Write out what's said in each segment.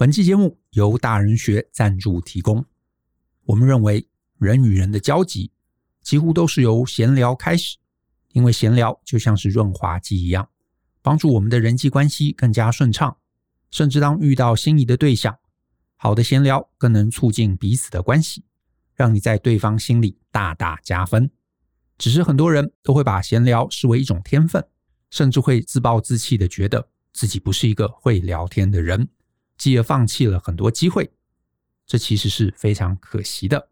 本期节目由大人学赞助提供。我们认为，人与人的交集几乎都是由闲聊开始，因为闲聊就像是润滑剂一样，帮助我们的人际关系更加顺畅。甚至当遇到心仪的对象，好的闲聊更能促进彼此的关系，让你在对方心里大大加分。只是很多人都会把闲聊视为一种天分，甚至会自暴自弃的觉得自己不是一个会聊天的人，继而放弃了很多机会。这其实是非常可惜的。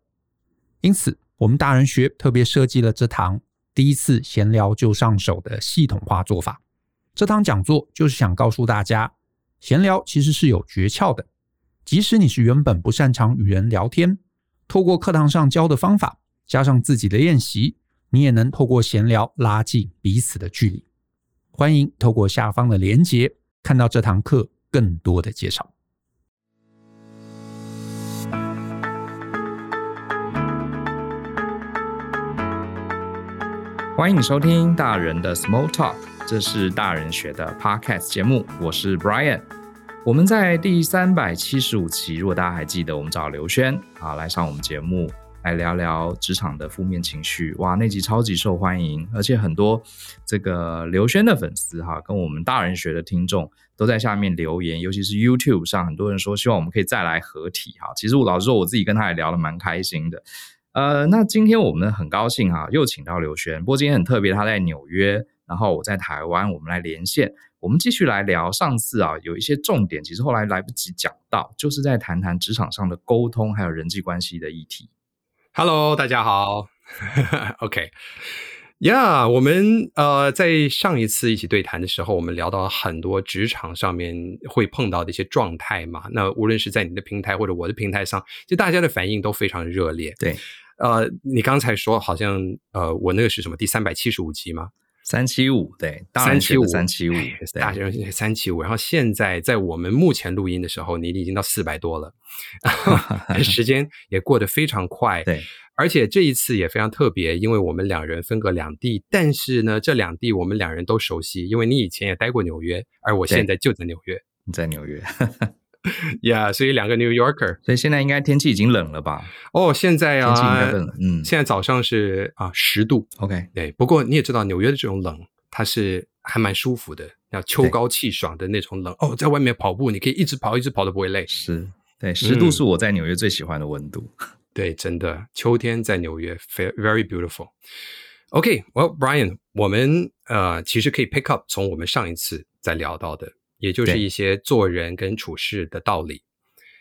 因此，我们大人学特别设计了这堂第一次闲聊就上手的系统化做法。这堂讲座就是想告诉大家。闲聊其实是有诀窍的，即使你是原本不擅长与人聊天，透过课堂上教的方法，加上自己的练习，你也能透过闲聊拉近彼此的距离。欢迎透过下方的连结，看到这堂课更多的介绍。欢迎收听大人的 Small Talk。这是大人学的 Podcast 节目，我是 Brian。我们在第三百七十五期，如果大家还记得，我们找刘轩啊来上我们节目，来聊聊职场的负面情绪。哇，那集超级受欢迎，而且很多这个刘轩的粉丝哈，跟我们大人学的听众都在下面留言，尤其是 YouTube 上，很多人说希望我们可以再来合体哈。其实我老实说，我自己跟他也聊得蛮开心的。呃，那今天我们很高兴啊，又请到刘轩，不过今天很特别，他在纽约。然后我在台湾，我们来连线，我们继续来聊。上次啊，有一些重点，其实后来来不及讲到，就是在谈谈职场上的沟通还有人际关系的议题。Hello，大家好。OK OK，Yeah，、我们呃在上一次一起对谈的时候，我们聊到了很多职场上面会碰到的一些状态嘛。那无论是在你的平台或者我的平台上，就大家的反应都非常热烈。对，呃，你刚才说好像呃我那个是什么第三百七十五集吗？三七五，对，三七五，三七五，大学三七五。然后现在在我们目前录音的时候，你已经到四百多了，时间也过得非常快。对，而且这一次也非常特别，因为我们两人分隔两地，但是呢，这两地我们两人都熟悉，因为你以前也待过纽约，而我现在就在纽约，你在纽约。呀，yeah, 所以两个 New Yorker，所以现在应该天气已经冷了吧？哦，现在啊，天气应该冷，嗯，现在早上是啊十度，OK，对。不过你也知道，纽约的这种冷，它是还蛮舒服的，要秋高气爽的那种冷。哦，在外面跑步，你可以一直跑，一直跑都不会累。是，对，十度是我在纽约最喜欢的温度。嗯、对，真的，秋天在纽约，very beautiful。OK，well Brian，我们呃其实可以 pick up 从我们上一次在聊到的。也就是一些做人跟处事的道理。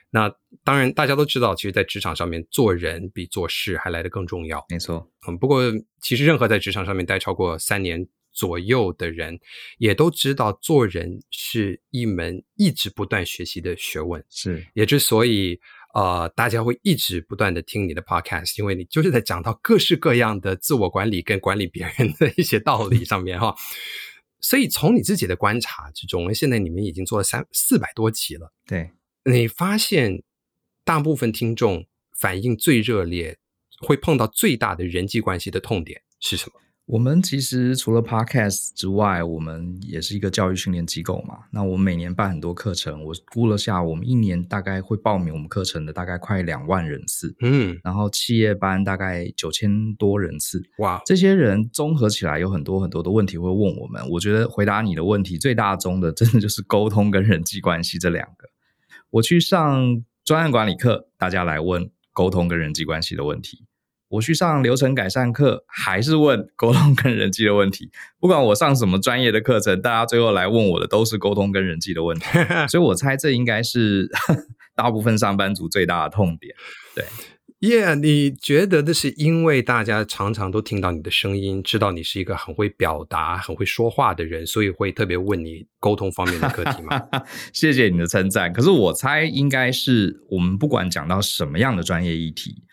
那当然，大家都知道，其实，在职场上面，做人比做事还来得更重要。没错。嗯，不过，其实任何在职场上面待超过三年左右的人，也都知道，做人是一门一直不断学习的学问。是。也之所以，呃，大家会一直不断的听你的 podcast，因为你就是在讲到各式各样的自我管理跟管理别人的一些道理上面，哈。所以从你自己的观察之中，现在你们已经做了三四百多集了。对，你发现大部分听众反应最热烈，会碰到最大的人际关系的痛点是什么？我们其实除了 Podcast 之外，我们也是一个教育训练机构嘛。那我们每年办很多课程，我估了下，我们一年大概会报名我们课程的大概快两万人次。嗯，然后企业班大概九千多人次。哇，这些人综合起来有很多很多的问题会问我们。我觉得回答你的问题最大宗的，真的就是沟通跟人际关系这两个。我去上专案管理课，大家来问沟通跟人际关系的问题。我去上流程改善课，还是问沟通跟人际的问题。不管我上什么专业的课程，大家最后来问我的都是沟通跟人际的问题。所以我猜这应该是 大部分上班族最大的痛点。对，Yeah，你觉得这是因为大家常常都听到你的声音，知道你是一个很会表达、很会说话的人，所以会特别问你沟通方面的课题吗？谢谢你的称赞。可是我猜应该是我们不管讲到什么样的专业议题。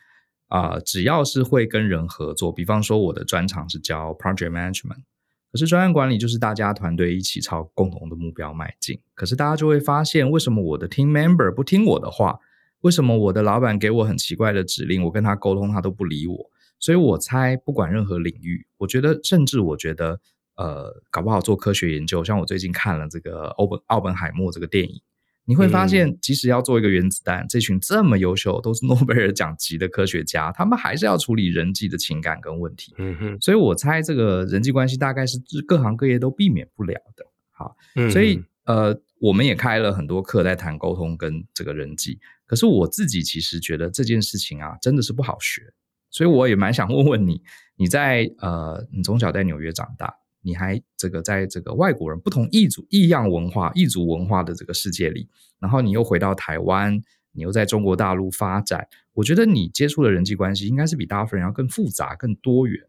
啊、只要是会跟人合作，比方说我的专长是教 project management，可是专案管理就是大家团队一起朝共同的目标迈进。可是大家就会发现，为什么我的 team member 不听我的话？为什么我的老板给我很奇怪的指令，我跟他沟通他都不理我？所以我猜，不管任何领域，我觉得，甚至我觉得，呃，搞不好做科学研究，像我最近看了这个奥本奥本海默这个电影，你会发现，即使要做一个原子弹，嗯、这群这么优秀、都是诺贝尔奖级的科学家，他们还是要处理人际的情感跟问题。嗯哼，所以我猜这个人际关系大概是各行各业都避免不了的。好，嗯、所以呃，我们也开了很多课在谈沟通跟这个人际。可是我自己其实觉得这件事情啊，真的是不好学。所以我也蛮想问问你，你在呃，你从小在纽约长大。你还这个在这个外国人不同异族异样文化异族文化的这个世界里，然后你又回到台湾，你又在中国大陆发展，我觉得你接触的人际关系应该是比大部分人要更复杂、更多元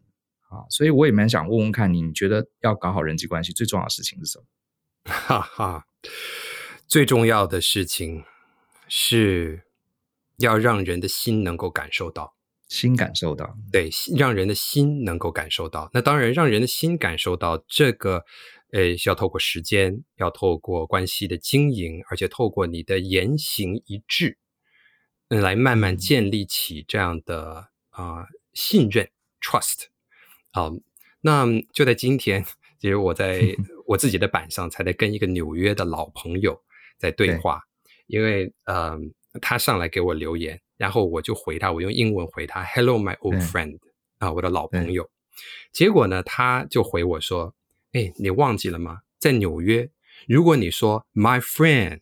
啊。所以我也蛮想问问看你，你觉得要搞好人际关系最重要的事情是什么？哈哈，最重要的事情是要让人的心能够感受到。心感受到，对，让人的心能够感受到。那当然，让人的心感受到这个，呃，需要透过时间，要透过关系的经营，而且透过你的言行一致，嗯，来慢慢建立起这样的啊、呃、信任 （trust）。好、呃，那就在今天，其实我在 我自己的板上，才在跟一个纽约的老朋友在对话，对因为呃，他上来给我留言。然后我就回他，我用英文回他，Hello, my old friend，啊，我的老朋友。结果呢，他就回我说：“哎，你忘记了吗？在纽约，如果你说 my friend，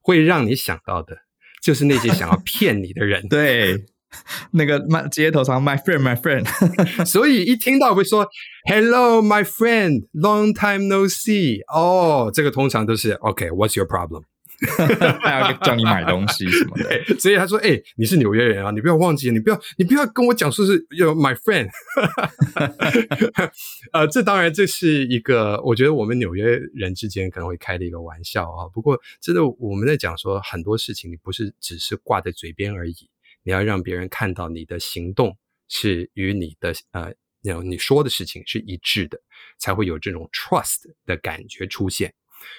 会让你想到的就是那些想要骗你的人。”对，那个街头上 my friend, my friend。所以一听到会说 Hello, my friend, long time no see。哦，这个通常都是 OK，What's your problem？他要叫你买东西什么的，所以他说：“哎、你是纽约人啊，你不要忘记，你不要，你不要跟我讲说是要 my friend。”呃，这当然这是一个，我觉得我们纽约人之间可能会开的一个玩笑啊。不过，真的我们在讲说很多事情，你不是只是挂在嘴边而已，你要让别人看到你的行动是与你的呃，你说的事情是一致的，才会有这种 trust 的感觉出现。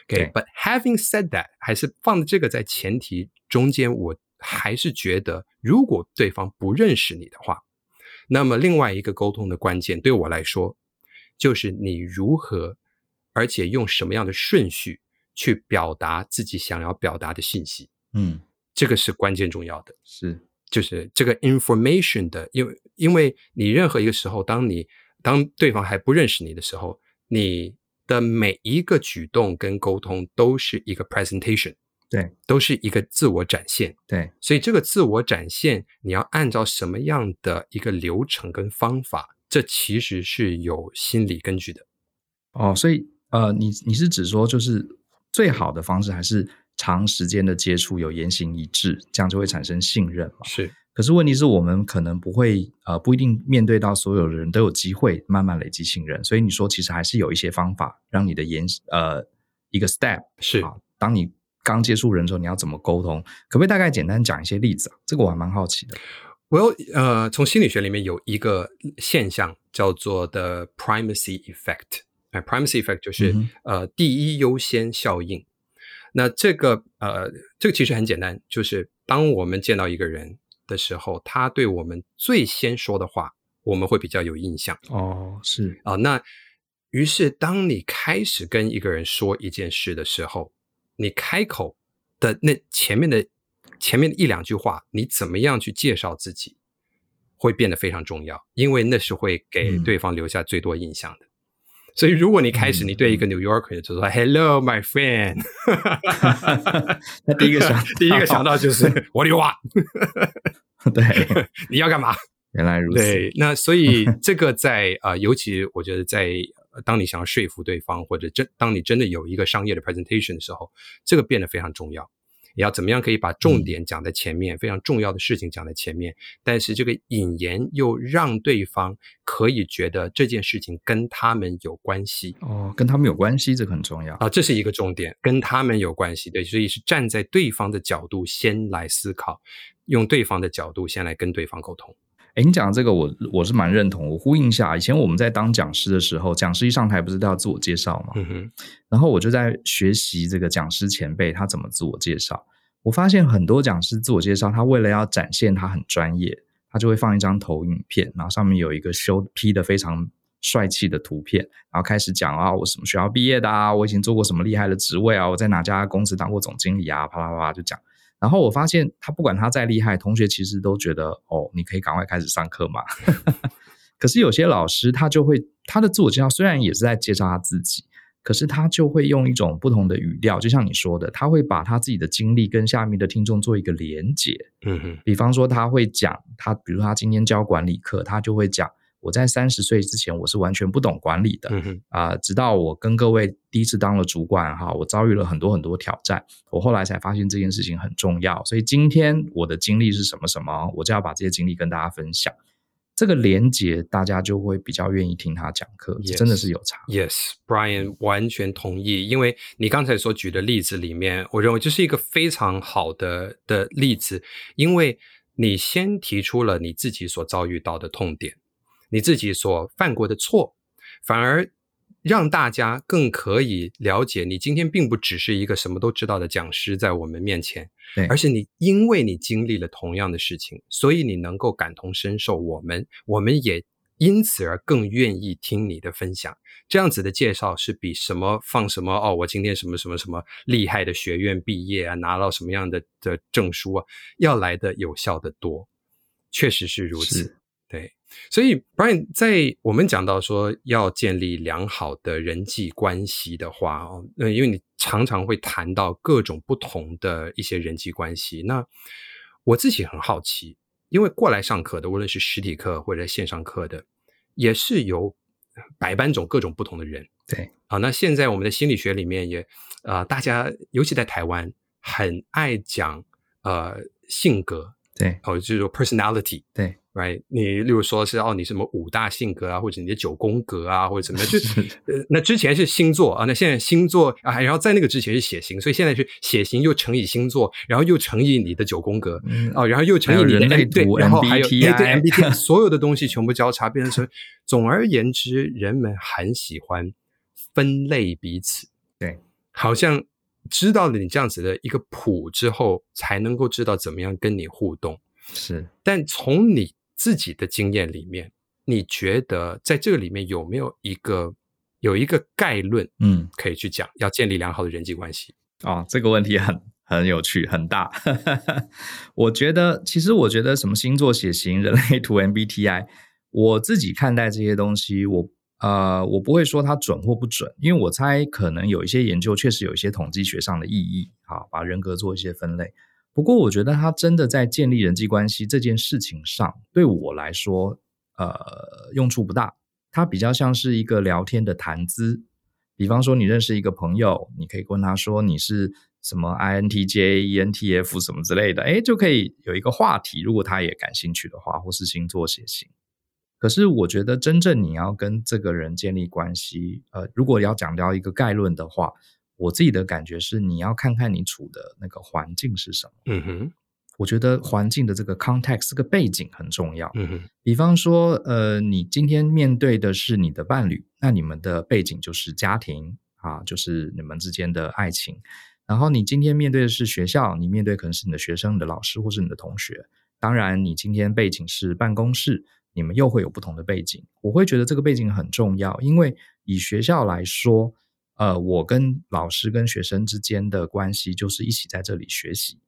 OK，but having said that，还是放这个在前提中间，我还是觉得，如果对方不认识你的话，那么另外一个沟通的关键，对我来说，就是你如何，而且用什么样的顺序去表达自己想要表达的信息。嗯，这个是关键重要的，是就是这个 information 的，因为因为你任何一个时候，当你当对方还不认识你的时候，你。的每一个举动跟沟通都是一个 presentation，对，都是一个自我展现，对，所以这个自我展现，你要按照什么样的一个流程跟方法，这其实是有心理根据的。哦，所以呃，你你是指说，就是最好的方式还是长时间的接触，有言行一致，这样就会产生信任嘛？是。可是问题是我们可能不会，呃，不一定面对到所有的人都有机会慢慢累积信任，所以你说其实还是有一些方法让你的言，呃，一个 step 是啊，当你刚接触人的时候，你要怎么沟通？可不可以大概简单讲一些例子啊？这个我还蛮好奇的。Well，呃，从心理学里面有一个现象叫做 the primacy effect，哎，primacy effect 就是、嗯、呃第一优先效应。那这个呃，这个其实很简单，就是当我们见到一个人。的时候，他对我们最先说的话，我们会比较有印象。哦，是啊，那于是当你开始跟一个人说一件事的时候，你开口的那前面的前面的一两句话，你怎么样去介绍自己，会变得非常重要，因为那是会给对方留下最多印象的。嗯所以，如果你开始，你对一个 New Yorker 就说 “Hello, my friend”，那第一个想 第一个想到就是 “What do you want？” 对，你要干嘛？原来如此。对，那所以这个在啊、呃，尤其我觉得在当你想要说服对方，或者真当你真的有一个商业的 presentation 的时候，这个变得非常重要。你要怎么样可以把重点讲在前面，嗯、非常重要的事情讲在前面，但是这个引言又让对方可以觉得这件事情跟他们有关系。哦，跟他们有关系，这个很重要啊，这是一个重点，跟他们有关系。对，所以是站在对方的角度先来思考，用对方的角度先来跟对方沟通。哎，你讲的这个我我是蛮认同。我呼应一下，以前我们在当讲师的时候，讲师一上台不是都要自我介绍吗？嗯哼。然后我就在学习这个讲师前辈他怎么自我介绍。我发现很多讲师自我介绍，他为了要展现他很专业，他就会放一张投影片，然后上面有一个修 P 的非常帅气的图片，然后开始讲啊，我什么学校毕业的啊，我以前做过什么厉害的职位啊，我在哪家公司当过总经理啊，啪啦啪啦就讲。然后我发现他不管他再厉害，同学其实都觉得哦，你可以赶快开始上课嘛。可是有些老师他就会他的自我介绍虽然也是在介绍他自己。可是他就会用一种不同的语调，就像你说的，他会把他自己的经历跟下面的听众做一个连结。嗯哼，比方说他会讲他，比如他今天教管理课，他就会讲我在三十岁之前我是完全不懂管理的。嗯哼，啊、呃，直到我跟各位第一次当了主管哈，我遭遇了很多很多挑战，我后来才发现这件事情很重要。所以今天我的经历是什么什么，我就要把这些经历跟大家分享。这个连结，大家就会比较愿意听他讲课，yes, 真的是有差。Yes，Brian 完全同意，因为你刚才所举的例子里面，我认为这是一个非常好的的例子，因为你先提出了你自己所遭遇到的痛点，你自己所犯过的错，反而。让大家更可以了解，你今天并不只是一个什么都知道的讲师在我们面前，对，而是你因为你经历了同样的事情，所以你能够感同身受。我们我们也因此而更愿意听你的分享。这样子的介绍是比什么放什么哦，我今天什么什么什么厉害的学院毕业啊，拿到什么样的的证书啊，要来的有效的多。确实是如此。对，所以 Brian 在我们讲到说要建立良好的人际关系的话哦，那因为你常常会谈到各种不同的一些人际关系，那我自己很好奇，因为过来上课的，无论是实体课或者线上课的，也是有百般种各种不同的人。对，啊，那现在我们的心理学里面也啊、呃，大家尤其在台湾很爱讲呃性格，对，哦，就是说 personality，对。Right，你例如说是哦，你什么五大性格啊，或者你的九宫格啊，或者怎么样？就 呃，那之前是星座啊，那现在星座啊，然后在那个之前是血型，所以现在是血型又乘以星座，然后又乘以你的九宫格，嗯、哦，然后又乘以你的对，然后还有 MBTI 对 MBTI，所有的东西全部交叉变成。总而言之，人们很喜欢分类彼此，对，好像知道了你这样子的一个谱之后，才能够知道怎么样跟你互动。是，但从你。自己的经验里面，你觉得在这个里面有没有一个有一个概论，嗯，可以去讲，要建立良好的人际关系啊、哦？这个问题很很有趣，很大。我觉得，其实我觉得什么星座、血型、人类图、MBTI，我自己看待这些东西，我呃，我不会说它准或不准，因为我猜可能有一些研究确实有一些统计学上的意义，好，把人格做一些分类。不过，我觉得他真的在建立人际关系这件事情上，对我来说，呃，用处不大。它比较像是一个聊天的谈资。比方说，你认识一个朋友，你可以问他说你是什么 INTJ、ENTF 什么之类的，诶，就可以有一个话题。如果他也感兴趣的话，或是星座血型。可是，我觉得真正你要跟这个人建立关系，呃，如果要讲到一个概论的话。我自己的感觉是，你要看看你处的那个环境是什么。嗯哼，我觉得环境的这个 context 这个背景很重要。嗯哼，比方说，呃，你今天面对的是你的伴侣，那你们的背景就是家庭啊，就是你们之间的爱情。然后你今天面对的是学校，你面对可能是你的学生、你的老师或是你的同学。当然，你今天背景是办公室，你们又会有不同的背景。我会觉得这个背景很重要，因为以学校来说。呃，我跟老师跟学生之间的关系就是一起在这里学习。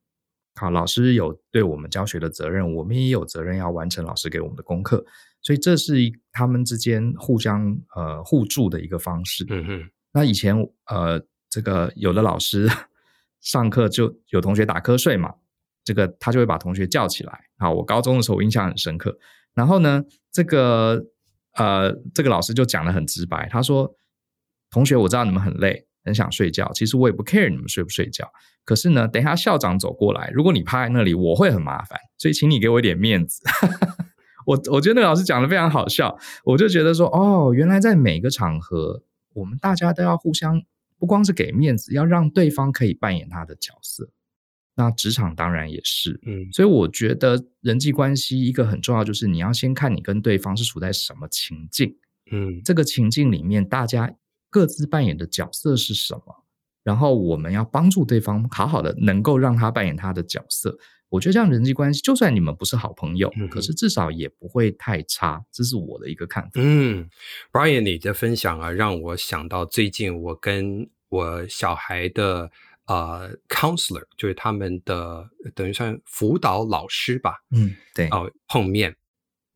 好，老师有对我们教学的责任，我们也有责任要完成老师给我们的功课，所以这是一他们之间互相呃互助的一个方式。嗯哼。那以前呃，这个有的老师 上课就有同学打瞌睡嘛，这个他就会把同学叫起来。好，我高中的时候我印象很深刻。然后呢，这个呃，这个老师就讲得很直白，他说。同学，我知道你们很累，很想睡觉。其实我也不 care 你们睡不睡觉。可是呢，等一下校长走过来，如果你趴在那里，我会很麻烦。所以，请你给我一点面子。我我觉得那个老师讲的非常好笑。我就觉得说，哦，原来在每个场合，我们大家都要互相，不光是给面子，要让对方可以扮演他的角色。那职场当然也是，嗯。所以我觉得人际关系一个很重要，就是你要先看你跟对方是处在什么情境，嗯，这个情境里面大家。各自扮演的角色是什么？然后我们要帮助对方好好的能够让他扮演他的角色。我我觉得这样人际关系，就算你们不是好朋友，嗯、可是至少也不会太差，这是我的一个看法。嗯，Brian，你的分享啊，让我想到最近我跟我小孩的呃 counselor，就是他们的等于算辅导老师吧，嗯，对，哦、呃，碰面。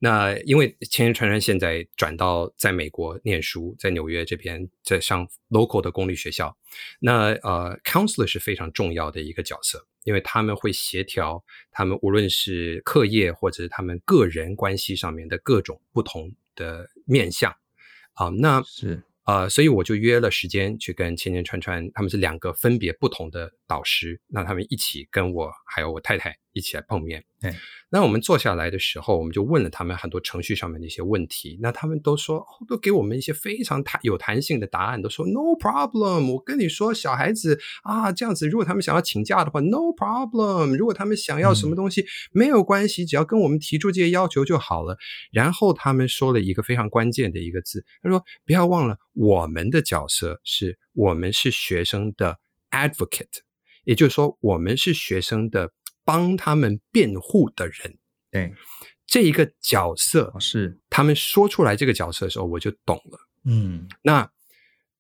那因为千叶传山现在转到在美国念书，在纽约这边在上 local 的公立学校，那呃 counselor 是非常重要的一个角色，因为他们会协调他们无论是课业或者是他们个人关系上面的各种不同的面向啊、呃，那是。呃，所以我就约了时间去跟千千川川，他们是两个分别不同的导师，那他们一起跟我还有我太太一起来碰面。对，那我们坐下来的时候，我们就问了他们很多程序上面的一些问题，那他们都说，都给我们一些非常弹有弹性的答案，都说 No problem。我跟你说，小孩子啊，这样子，如果他们想要请假的话，No problem。如果他们想要什么东西，嗯、没有关系，只要跟我们提出这些要求就好了。然后他们说了一个非常关键的一个字，他说不要忘了。我们的角色是我们是学生的 advocate，也就是说，我们是学生的帮他们辩护的人。对，这一个角色是他们说出来这个角色的时候，我就懂了。嗯，那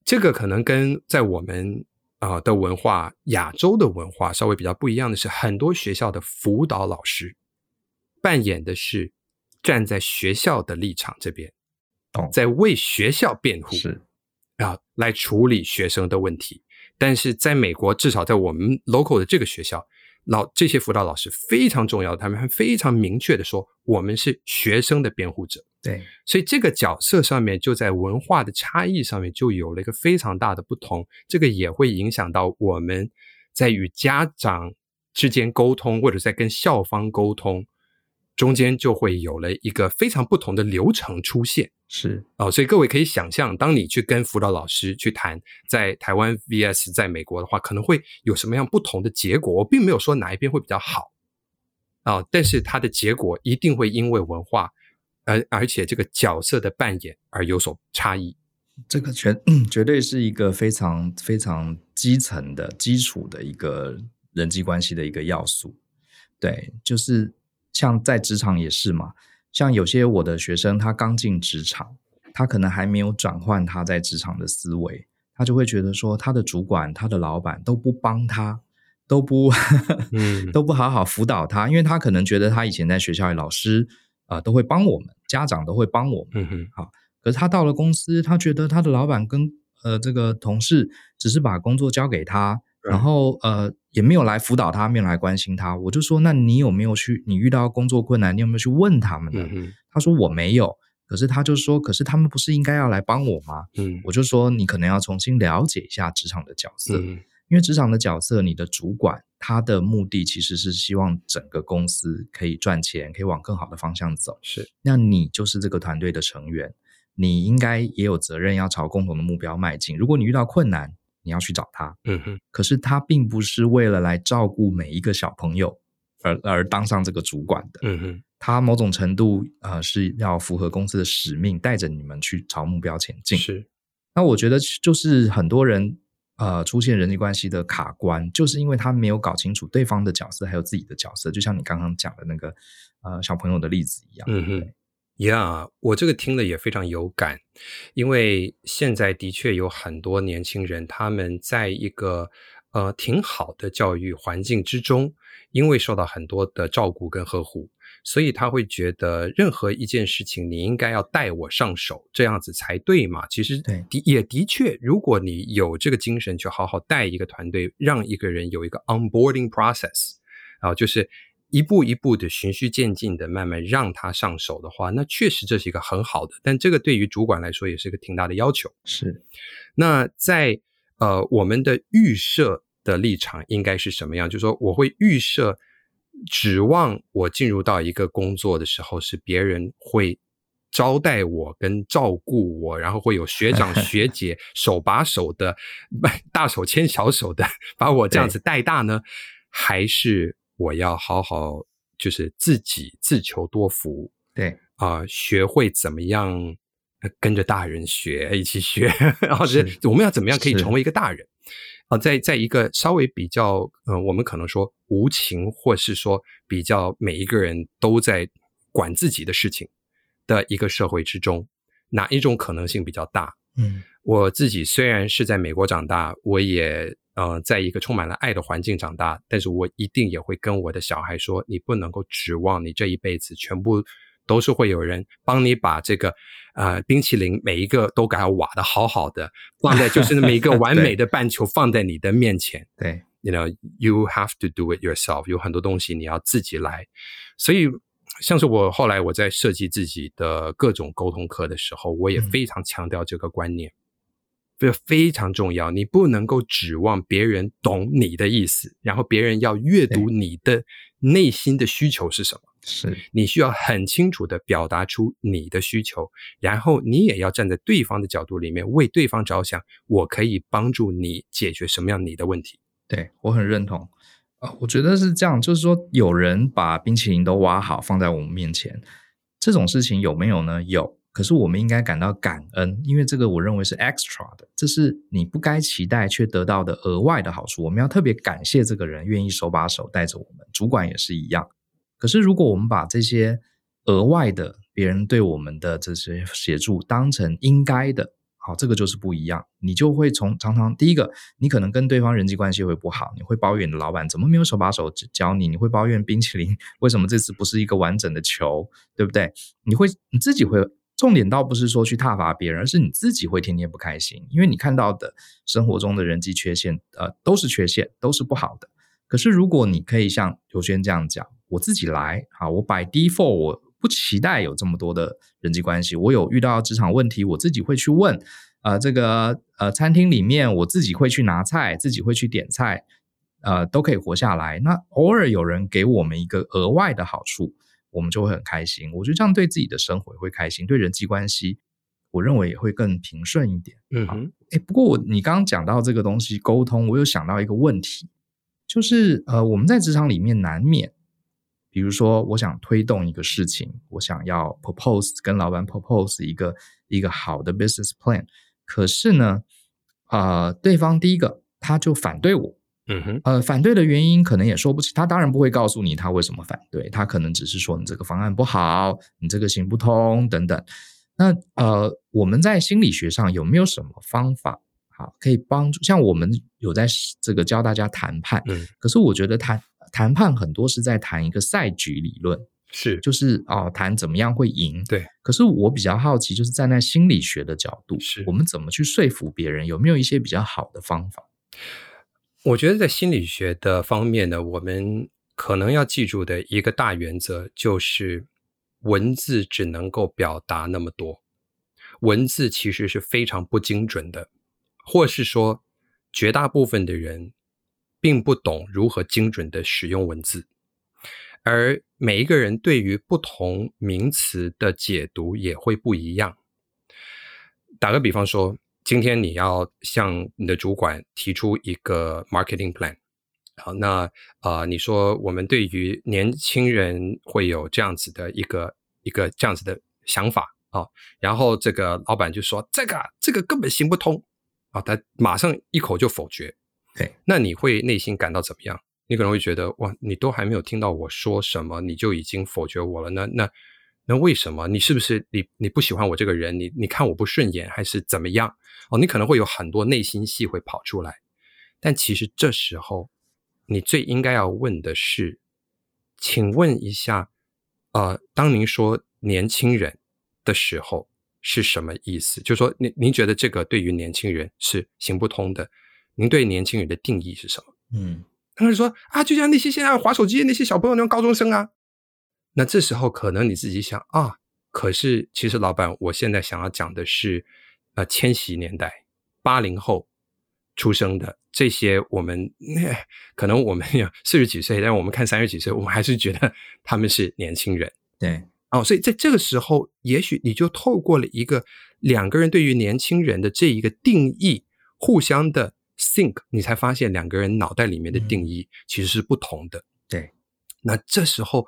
这个可能跟在我们啊、呃、的文化、亚洲的文化稍微比较不一样的是，很多学校的辅导老师扮演的是站在学校的立场这边，懂，在为学校辩护。是。啊，来处理学生的问题，但是在美国，至少在我们 local 的这个学校，老这些辅导老师非常重要，他们还非常明确的说，我们是学生的辩护者。对，所以这个角色上面，就在文化的差异上面，就有了一个非常大的不同。这个也会影响到我们在与家长之间沟通，或者在跟校方沟通中间，就会有了一个非常不同的流程出现。是哦，所以各位可以想象，当你去跟辅导老师去谈在台湾 vs 在美国的话，可能会有什么样不同的结果。我并没有说哪一边会比较好啊、哦，但是它的结果一定会因为文化，而而且这个角色的扮演而有所差异。这个绝、嗯、绝对是一个非常非常基层的基础的一个人际关系的一个要素。对，就是像在职场也是嘛。像有些我的学生，他刚进职场，他可能还没有转换他在职场的思维，他就会觉得说，他的主管、他的老板都不帮他，都不，嗯，都不好好辅导他，因为他可能觉得他以前在学校里老师啊、呃、都会帮我们，家长都会帮我们，嗯哼，好，可是他到了公司，他觉得他的老板跟呃这个同事只是把工作交给他。然后呃也没有来辅导他，没有来关心他。我就说，那你有没有去？你遇到工作困难，你有没有去问他们呢？嗯、他说我没有。可是他就说，可是他们不是应该要来帮我吗？嗯，我就说你可能要重新了解一下职场的角色，嗯、因为职场的角色，你的主管他的目的其实是希望整个公司可以赚钱，可以往更好的方向走。是，那你就是这个团队的成员，你应该也有责任要朝共同的目标迈进。如果你遇到困难，你要去找他，嗯哼。可是他并不是为了来照顾每一个小朋友而而当上这个主管的，嗯哼。他某种程度呃是要符合公司的使命，带着你们去朝目标前进。是。那我觉得就是很多人呃出现人际关系的卡关，就是因为他没有搞清楚对方的角色还有自己的角色，就像你刚刚讲的那个呃小朋友的例子一样，嗯哼。呀，yeah, 我这个听了也非常有感，因为现在的确有很多年轻人，他们在一个呃挺好的教育环境之中，因为受到很多的照顾跟呵护，所以他会觉得任何一件事情你应该要带我上手，这样子才对嘛。其实的也的确，如果你有这个精神去好好带一个团队，让一个人有一个 onboarding process 啊，就是。一步一步的循序渐进的慢慢让他上手的话，那确实这是一个很好的，但这个对于主管来说也是一个挺大的要求。是，那在呃我们的预设的立场应该是什么样？就是说我会预设指望我进入到一个工作的时候，是别人会招待我跟照顾我，然后会有学长 学姐手把手的 大手牵小手的把我这样子带大呢，还是？我要好好，就是自己自求多福，对。啊、呃，学会怎么样跟着大人学，一起学，然后是我们要怎么样可以成为一个大人。啊，在在一个稍微比较，呃，我们可能说无情，或是说比较每一个人都在管自己的事情的一个社会之中，哪一种可能性比较大？嗯，我自己虽然是在美国长大，我也呃，在一个充满了爱的环境长大，但是我一定也会跟我的小孩说，你不能够指望你这一辈子全部都是会有人帮你把这个。呃，冰淇淋每一个都给它挖的好好的，放在就是那么一个完美的半球放在你的面前。对，you know you have to do it yourself。有很多东西你要自己来。所以，像是我后来我在设计自己的各种沟通课的时候，我也非常强调这个观念，这、嗯、非常重要。你不能够指望别人懂你的意思，然后别人要阅读你的内心的需求是什么。是你需要很清楚的表达出你的需求，然后你也要站在对方的角度里面为对方着想，我可以帮助你解决什么样你的问题。对，我很认同。啊，我觉得是这样，就是说有人把冰淇淋都挖好放在我们面前，这种事情有没有呢？有。可是我们应该感到感恩，因为这个我认为是 extra 的，这是你不该期待却得到的额外的好处。我们要特别感谢这个人愿意手把手带着我们，主管也是一样。可是，如果我们把这些额外的别人对我们的这些协助当成应该的，好，这个就是不一样。你就会从常常第一个，你可能跟对方人际关系会不好，你会抱怨你的老板怎么没有手把手教你，你会抱怨冰淇淋为什么这次不是一个完整的球，对不对？你会你自己会重点倒不是说去挞伐别人，而是你自己会天天不开心，因为你看到的生活中的人际缺陷，呃，都是缺陷，都是不好的。可是如果你可以像刘轩这样讲。我自己来，好，我摆 default 我不期待有这么多的人际关系。我有遇到职场问题，我自己会去问，呃，这个呃餐厅里面我自己会去拿菜，自己会去点菜，呃，都可以活下来。那偶尔有人给我们一个额外的好处，我们就会很开心。我觉得这样对自己的生活也会开心，对人际关系，我认为也会更平顺一点。嗯哼，诶，不过我你刚刚讲到这个东西沟通，我有想到一个问题，就是呃，我们在职场里面难免。比如说，我想推动一个事情，我想要 propose 跟老板 propose 一个一个好的 business plan，可是呢，呃，对方第一个他就反对我，嗯哼，呃，反对的原因可能也说不清，他当然不会告诉你他为什么反对，他可能只是说你这个方案不好，你这个行不通等等。那呃，我们在心理学上有没有什么方法，好，可以帮助？像我们有在这个教大家谈判，嗯，可是我觉得谈。谈判很多是在谈一个赛局理论，是就是哦，谈怎么样会赢。对，可是我比较好奇，就是站在心理学的角度，是我们怎么去说服别人？有没有一些比较好的方法？我觉得在心理学的方面呢，我们可能要记住的一个大原则就是，文字只能够表达那么多，文字其实是非常不精准的，或是说绝大部分的人。并不懂如何精准地使用文字，而每一个人对于不同名词的解读也会不一样。打个比方说，今天你要向你的主管提出一个 marketing plan，好，那啊、呃，你说我们对于年轻人会有这样子的一个一个这样子的想法啊，然后这个老板就说这个这个根本行不通啊，他马上一口就否决。对，那你会内心感到怎么样？你可能会觉得，哇，你都还没有听到我说什么，你就已经否决我了。那那那为什么？你是不是你你不喜欢我这个人？你你看我不顺眼，还是怎么样？哦，你可能会有很多内心戏会跑出来。但其实这时候，你最应该要问的是，请问一下，呃，当您说年轻人的时候是什么意思？就是说，您您觉得这个对于年轻人是行不通的？您对年轻人的定义是什么？嗯，他就说啊，就像那些现在滑手机的那些小朋友，那种高中生啊。那这时候可能你自己想啊，可是其实老板，我现在想要讲的是，呃，千禧年代八零后出生的这些，我们那 可能我们有四十几岁，但是我们看三十几岁，我们还是觉得 他们是年轻人。对，哦，所以在这个时候，也许你就透过了一个两个人对于年轻人的这一个定义，互相的。think，你才发现两个人脑袋里面的定义其实是不同的。嗯、对，那这时候，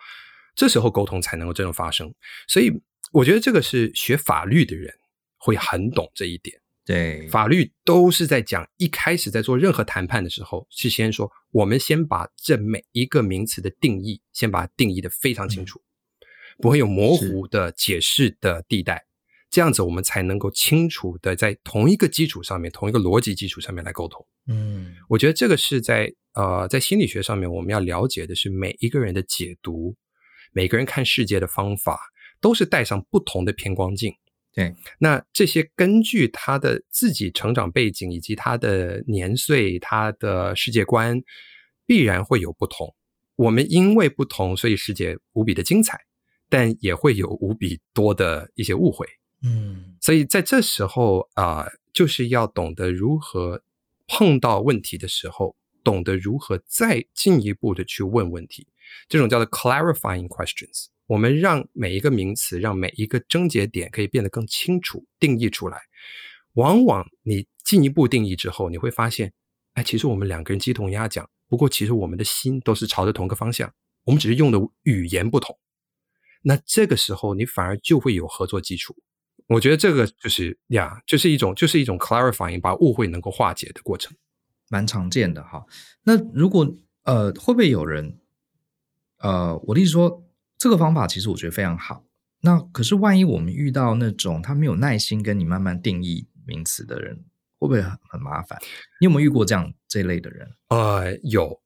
这时候沟通才能够真正发生。所以，我觉得这个是学法律的人会很懂这一点。对，法律都是在讲，一开始在做任何谈判的时候，是先说我们先把这每一个名词的定义，先把它定义的非常清楚，嗯、不会有模糊的解释的地带，这样子我们才能够清楚的在同一个基础上面，同一个逻辑基础上面来沟通。嗯，我觉得这个是在呃在心理学上面我们要了解的是每一个人的解读，每个人看世界的方法都是带上不同的偏光镜。对，那这些根据他的自己成长背景以及他的年岁、他的世界观，必然会有不同。我们因为不同，所以世界无比的精彩，但也会有无比多的一些误会。嗯，所以在这时候啊、呃，就是要懂得如何碰到问题的时候，懂得如何再进一步的去问问题，这种叫做 clarifying questions。我们让每一个名词，让每一个症结点可以变得更清楚，定义出来。往往你进一步定义之后，你会发现，哎，其实我们两个人鸡同鸭讲，不过其实我们的心都是朝着同一个方向，我们只是用的语言不同。那这个时候，你反而就会有合作基础。我觉得这个就是呀，就是一种，就是一种 clarifying，把误会能够化解的过程，蛮常见的哈。那如果呃，会不会有人呃，我的意思说。这个方法其实我觉得非常好。那可是万一我们遇到那种他没有耐心跟你慢慢定义名词的人，会不会很很麻烦？你有没有遇过这样这类的人？呃，有，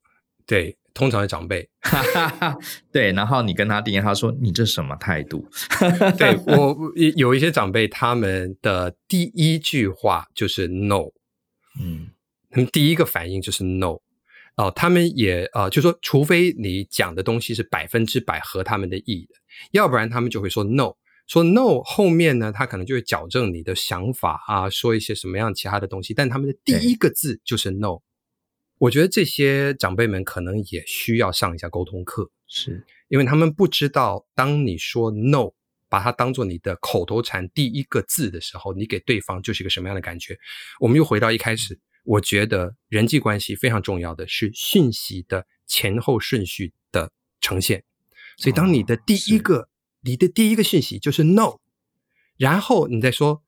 对，通常是长辈。对，然后你跟他定义，他说你这什么态度？对，我有一些长辈，他们的第一句话就是 no，嗯，他们第一个反应就是 no。哦，他们也呃，就说，除非你讲的东西是百分之百合他们的意的，要不然他们就会说 no，说 no 后面呢，他可能就会矫正你的想法啊，说一些什么样其他的东西，但他们的第一个字就是 no。我觉得这些长辈们可能也需要上一下沟通课，是因为他们不知道，当你说 no，把它当做你的口头禅第一个字的时候，你给对方就是一个什么样的感觉。我们又回到一开始。我觉得人际关系非常重要的是讯息的前后顺序的呈现，所以当你的第一个、哦、你的第一个讯息就是 no，然后你再说，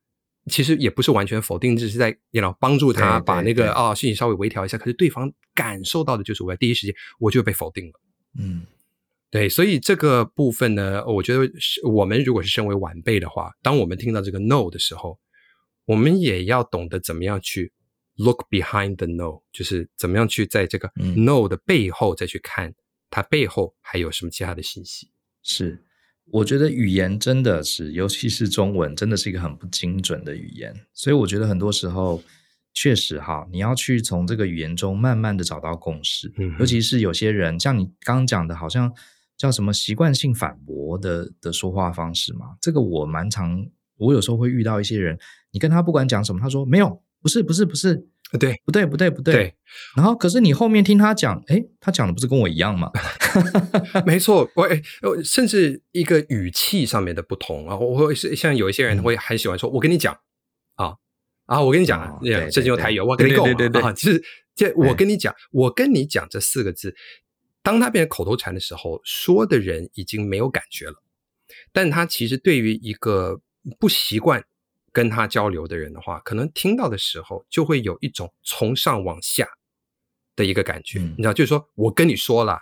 其实也不是完全否定，只是在 you know 帮助他把那个啊讯息稍微微调一下，可是对方感受到的就是我在第一时间我就被否定了，嗯，对，所以这个部分呢，我觉得是我们如果是身为晚辈的话，当我们听到这个 no 的时候，我们也要懂得怎么样去。Look behind the no，就是怎么样去在这个 no 的背后再去看它背后还有什么其他的信息。是，我觉得语言真的是，尤其是中文，真的是一个很不精准的语言。所以我觉得很多时候确实哈，你要去从这个语言中慢慢的找到共识。嗯，尤其是有些人像你刚刚讲的，好像叫什么习惯性反驳的的说话方式嘛。这个我蛮常，我有时候会遇到一些人，你跟他不管讲什么，他说没有。不是不是不是，对不对不对不对，对。然后可是你后面听他讲，哎，他讲的不是跟我一样吗？没错，我哎，甚至一个语气上面的不同啊，我会是像有一些人会很喜欢说，我跟你讲啊啊，我跟你讲啊，甚至用台语，我跟你讲，对对对啊，就是这我跟你讲，我跟你讲这四个字，当他变成口头禅的时候，说的人已经没有感觉了，但他其实对于一个不习惯。跟他交流的人的话，可能听到的时候就会有一种从上往下的一个感觉，嗯、你知道，就是说我跟你说了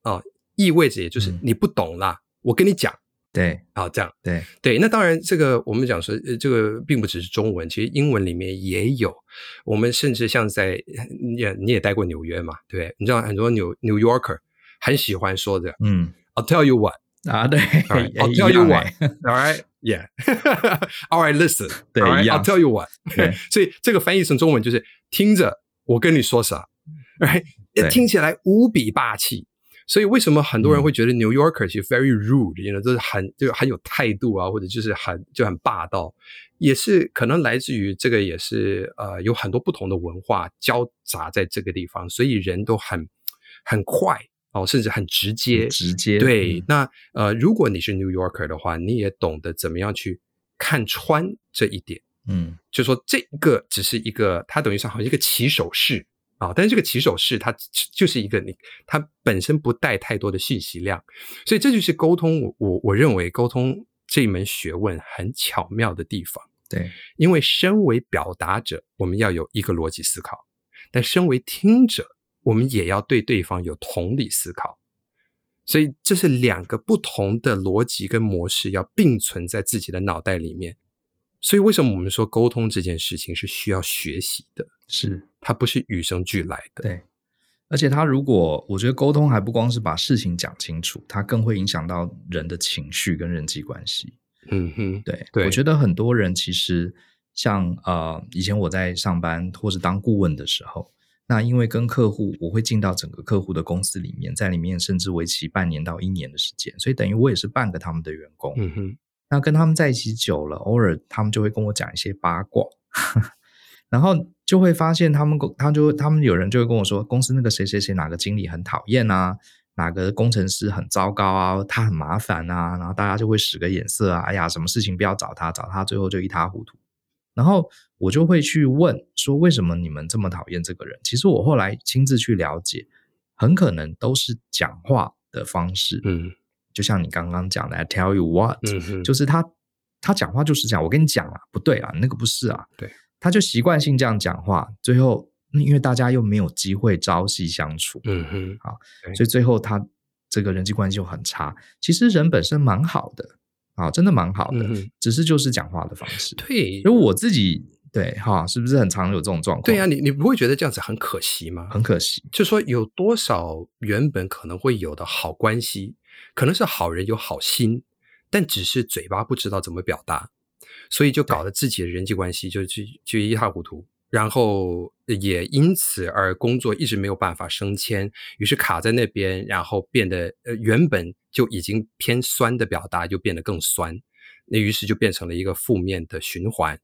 啊、呃，意味着也就是你不懂了，嗯、我跟你讲，对，好，这样，对。对，那当然，这个我们讲说，呃，这个并不只是中文，其实英文里面也有。我们甚至像在你也你也待过纽约嘛，对，你知道很多纽 New Yorker 很喜欢说的，嗯，I'll tell you what 啊，对，I'll tell you what，all right。Yeah, all right, listen. 对 all right, I'll tell you what. 所以这个翻译成中文就是听着我跟你说啥，right? 听起来无比霸气。所以为什么很多人会觉得 New Yorker 其实 very rude，you know，就是很就很有态度啊，或者就是很就很霸道，也是可能来自于这个也是呃有很多不同的文化交杂在这个地方，所以人都很很快。哦，甚至很直接，直接对。嗯、那呃，如果你是 New Yorker 的话，你也懂得怎么样去看穿这一点。嗯，就说这个只是一个，它等于是好像一个起手式啊，但是这个起手式它就是一个你，它本身不带太多的信息量，所以这就是沟通。我我我认为沟通这一门学问很巧妙的地方。对，因为身为表达者，我们要有一个逻辑思考，但身为听者，我们也要对对方有同理思考。所以这是两个不同的逻辑跟模式要并存在自己的脑袋里面。所以为什么我们说沟通这件事情是需要学习的？是，它不是与生俱来的。对。而且它如果，我觉得沟通还不光是把事情讲清楚，它更会影响到人的情绪跟人际关系。嗯哼，对，对，我觉得很多人其实像呃，以前我在上班或是当顾问的时候，那因为跟客户，我会进到整个客户的公司里面，在里面甚至为期半年到一年的时间，所以等于我也是半个他们的员工。嗯哼，那跟他们在一起久了，偶尔他们就会跟我讲一些八卦。然后就会发现，他们公，他就他们有人就会跟我说，公司那个谁谁谁哪个经理很讨厌啊，哪个工程师很糟糕啊，他很麻烦啊，然后大家就会使个眼色啊，哎呀，什么事情不要找他，找他最后就一塌糊涂。然后我就会去问说，为什么你们这么讨厌这个人？其实我后来亲自去了解，很可能都是讲话的方式，嗯，就像你刚刚讲的，I tell you what，嗯，就是他他讲话就是这样，我跟你讲啊，不对啊，那个不是啊，对。他就习惯性这样讲话，最后因为大家又没有机会朝夕相处，嗯哼，好，所以最后他这个人际关系就很差。其实人本身蛮好的，啊，真的蛮好的，嗯，只是就是讲话的方式。对，因为我自己对哈，是不是很常有这种状况？对啊，你你不会觉得这样子很可惜吗？很可惜，就说有多少原本可能会有的好关系，可能是好人有好心，但只是嘴巴不知道怎么表达。所以就搞得自己的人际关系就就就一塌糊涂，然后也因此而工作一直没有办法升迁，于是卡在那边，然后变得呃原本就已经偏酸的表达就变得更酸，那于是就变成了一个负面的循环。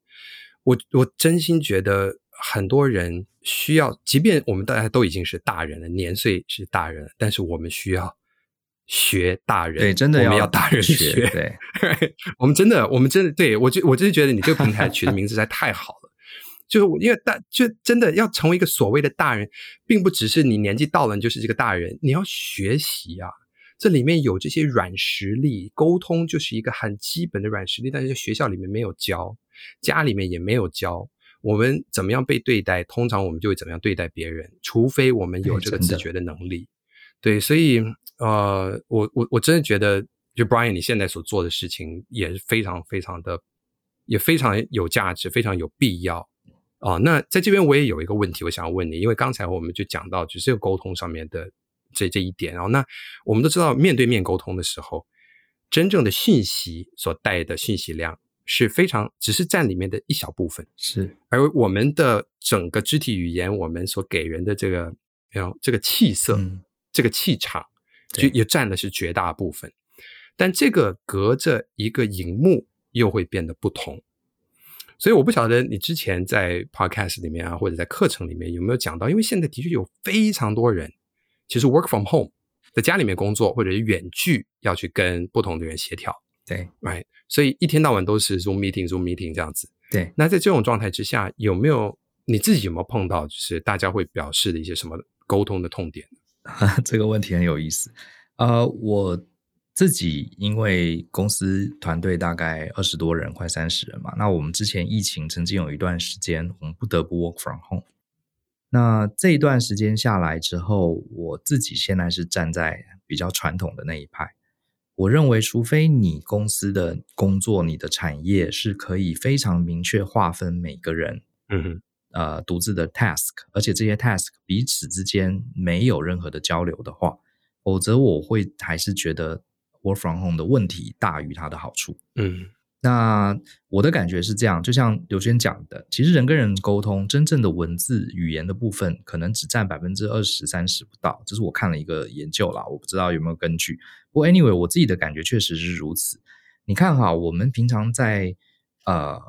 我我真心觉得很多人需要，即便我们大家都已经是大人了，年岁是大人了，但是我们需要。学大人，对，真的要我们要大人学，学对，我们真的，我们真的，对，我就我真是觉得你这个平台取的名字实在太好了，就是我因为大，就真的要成为一个所谓的大人，并不只是你年纪到了你就是这个大人，你要学习啊，这里面有这些软实力，沟通就是一个很基本的软实力，但是学校里面没有教，家里面也没有教，我们怎么样被对待，通常我们就会怎么样对待别人，除非我们有这个自觉的能力，对，所以。呃，我我我真的觉得，就 Brian 你现在所做的事情也是非常非常的，也非常有价值，非常有必要啊、呃。那在这边我也有一个问题，我想要问你，因为刚才我们就讲到就是这个沟通上面的这这一点，然后那我们都知道面对面沟通的时候，真正的信息所带的信息量是非常只是占里面的一小部分，是而我们的整个肢体语言，我们所给人的这个，然后这个气色，嗯、这个气场。就也占的是绝大部分，但这个隔着一个荧幕又会变得不同，所以我不晓得你之前在 podcast 里面啊，或者在课程里面有没有讲到，因为现在的确有非常多人其实 work from home，在家里面工作或者是远距要去跟不同的人协调，对，right，所以一天到晚都是 Zoom meeting Zoom meeting 这样子，对。那在这种状态之下，有没有你自己有没有碰到，就是大家会表示的一些什么沟通的痛点？这个问题很有意思，呃，我自己因为公司团队大概二十多人，快三十人嘛，那我们之前疫情曾经有一段时间，我们不得不 work from home。那这一段时间下来之后，我自己现在是站在比较传统的那一派。我认为，除非你公司的工作、你的产业是可以非常明确划分每个人，嗯哼。呃，独自的 task，而且这些 task 彼此之间没有任何的交流的话，否则我会还是觉得 work from home 的问题大于它的好处。嗯，那我的感觉是这样，就像刘轩讲的，其实人跟人沟通，真正的文字语言的部分，可能只占百分之二十三十不到。这是我看了一个研究啦，我不知道有没有根据。不过 anyway，我自己的感觉确实是如此。你看哈，我们平常在呃，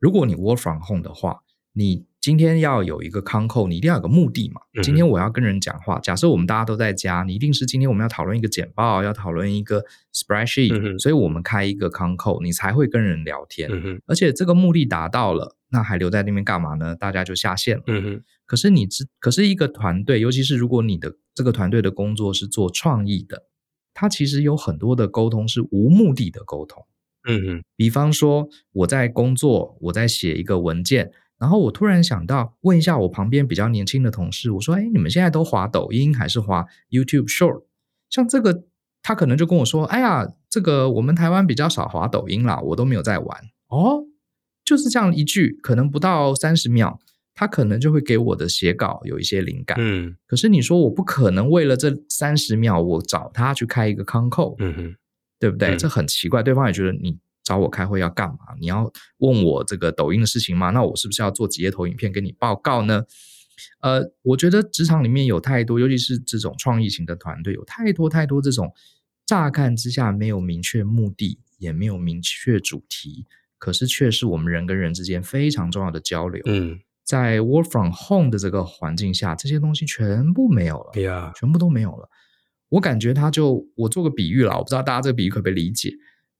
如果你 work from home 的话，你今天要有一个 concall，你一定要有个目的嘛。今天我要跟人讲话，假设我们大家都在家，你一定是今天我们要讨论一个简报，要讨论一个 spreadsheet，所以我们开一个 concall，你才会跟人聊天。而且这个目的达到了，那还留在那边干嘛呢？大家就下线了。可是你只可是一个团队，尤其是如果你的这个团队的工作是做创意的，它其实有很多的沟通是无目的的沟通。嗯嗯，比方说我在工作，我在写一个文件，然后我突然想到问一下我旁边比较年轻的同事，我说：“哎，你们现在都滑抖音还是滑 YouTube Short？” 像这个，他可能就跟我说：“哎呀，这个我们台湾比较少滑抖音啦，我都没有在玩。”哦，就是这样一句，可能不到三十秒。他可能就会给我的写稿有一些灵感，嗯，可是你说我不可能为了这三十秒，我找他去开一个 con call，嗯哼，对不对？嗯、这很奇怪，对方也觉得你找我开会要干嘛？你要问我这个抖音的事情吗？那我是不是要做几页投影片给你报告呢？呃，我觉得职场里面有太多，尤其是这种创意型的团队，有太多太多这种乍看之下没有明确目的，也没有明确主题，可是却是我们人跟人之间非常重要的交流，嗯。在 work from home 的这个环境下，这些东西全部没有了，Yeah. 全部都没有了。我感觉他就，我做个比喻啦，我不知道大家这个比喻可不可以理解？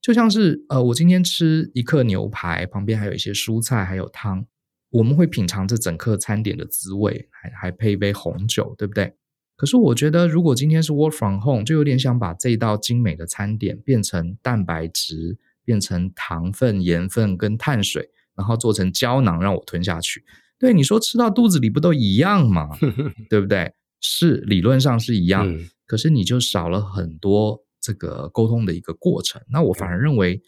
就像是呃，我今天吃一克牛排，旁边还有一些蔬菜，还有汤，我们会品尝这整客餐点的滋味，还还配一杯红酒，对不对？可是我觉得，如果今天是 work from home，就有点想把这一道精美的餐点变成蛋白质，变成糖分、盐分跟碳水，然后做成胶囊让我吞下去。对，你说吃到肚子里不都一样吗？对不对？是理论上是一样，嗯，可是你就少了很多这个沟通的一个过程。那我反而认为。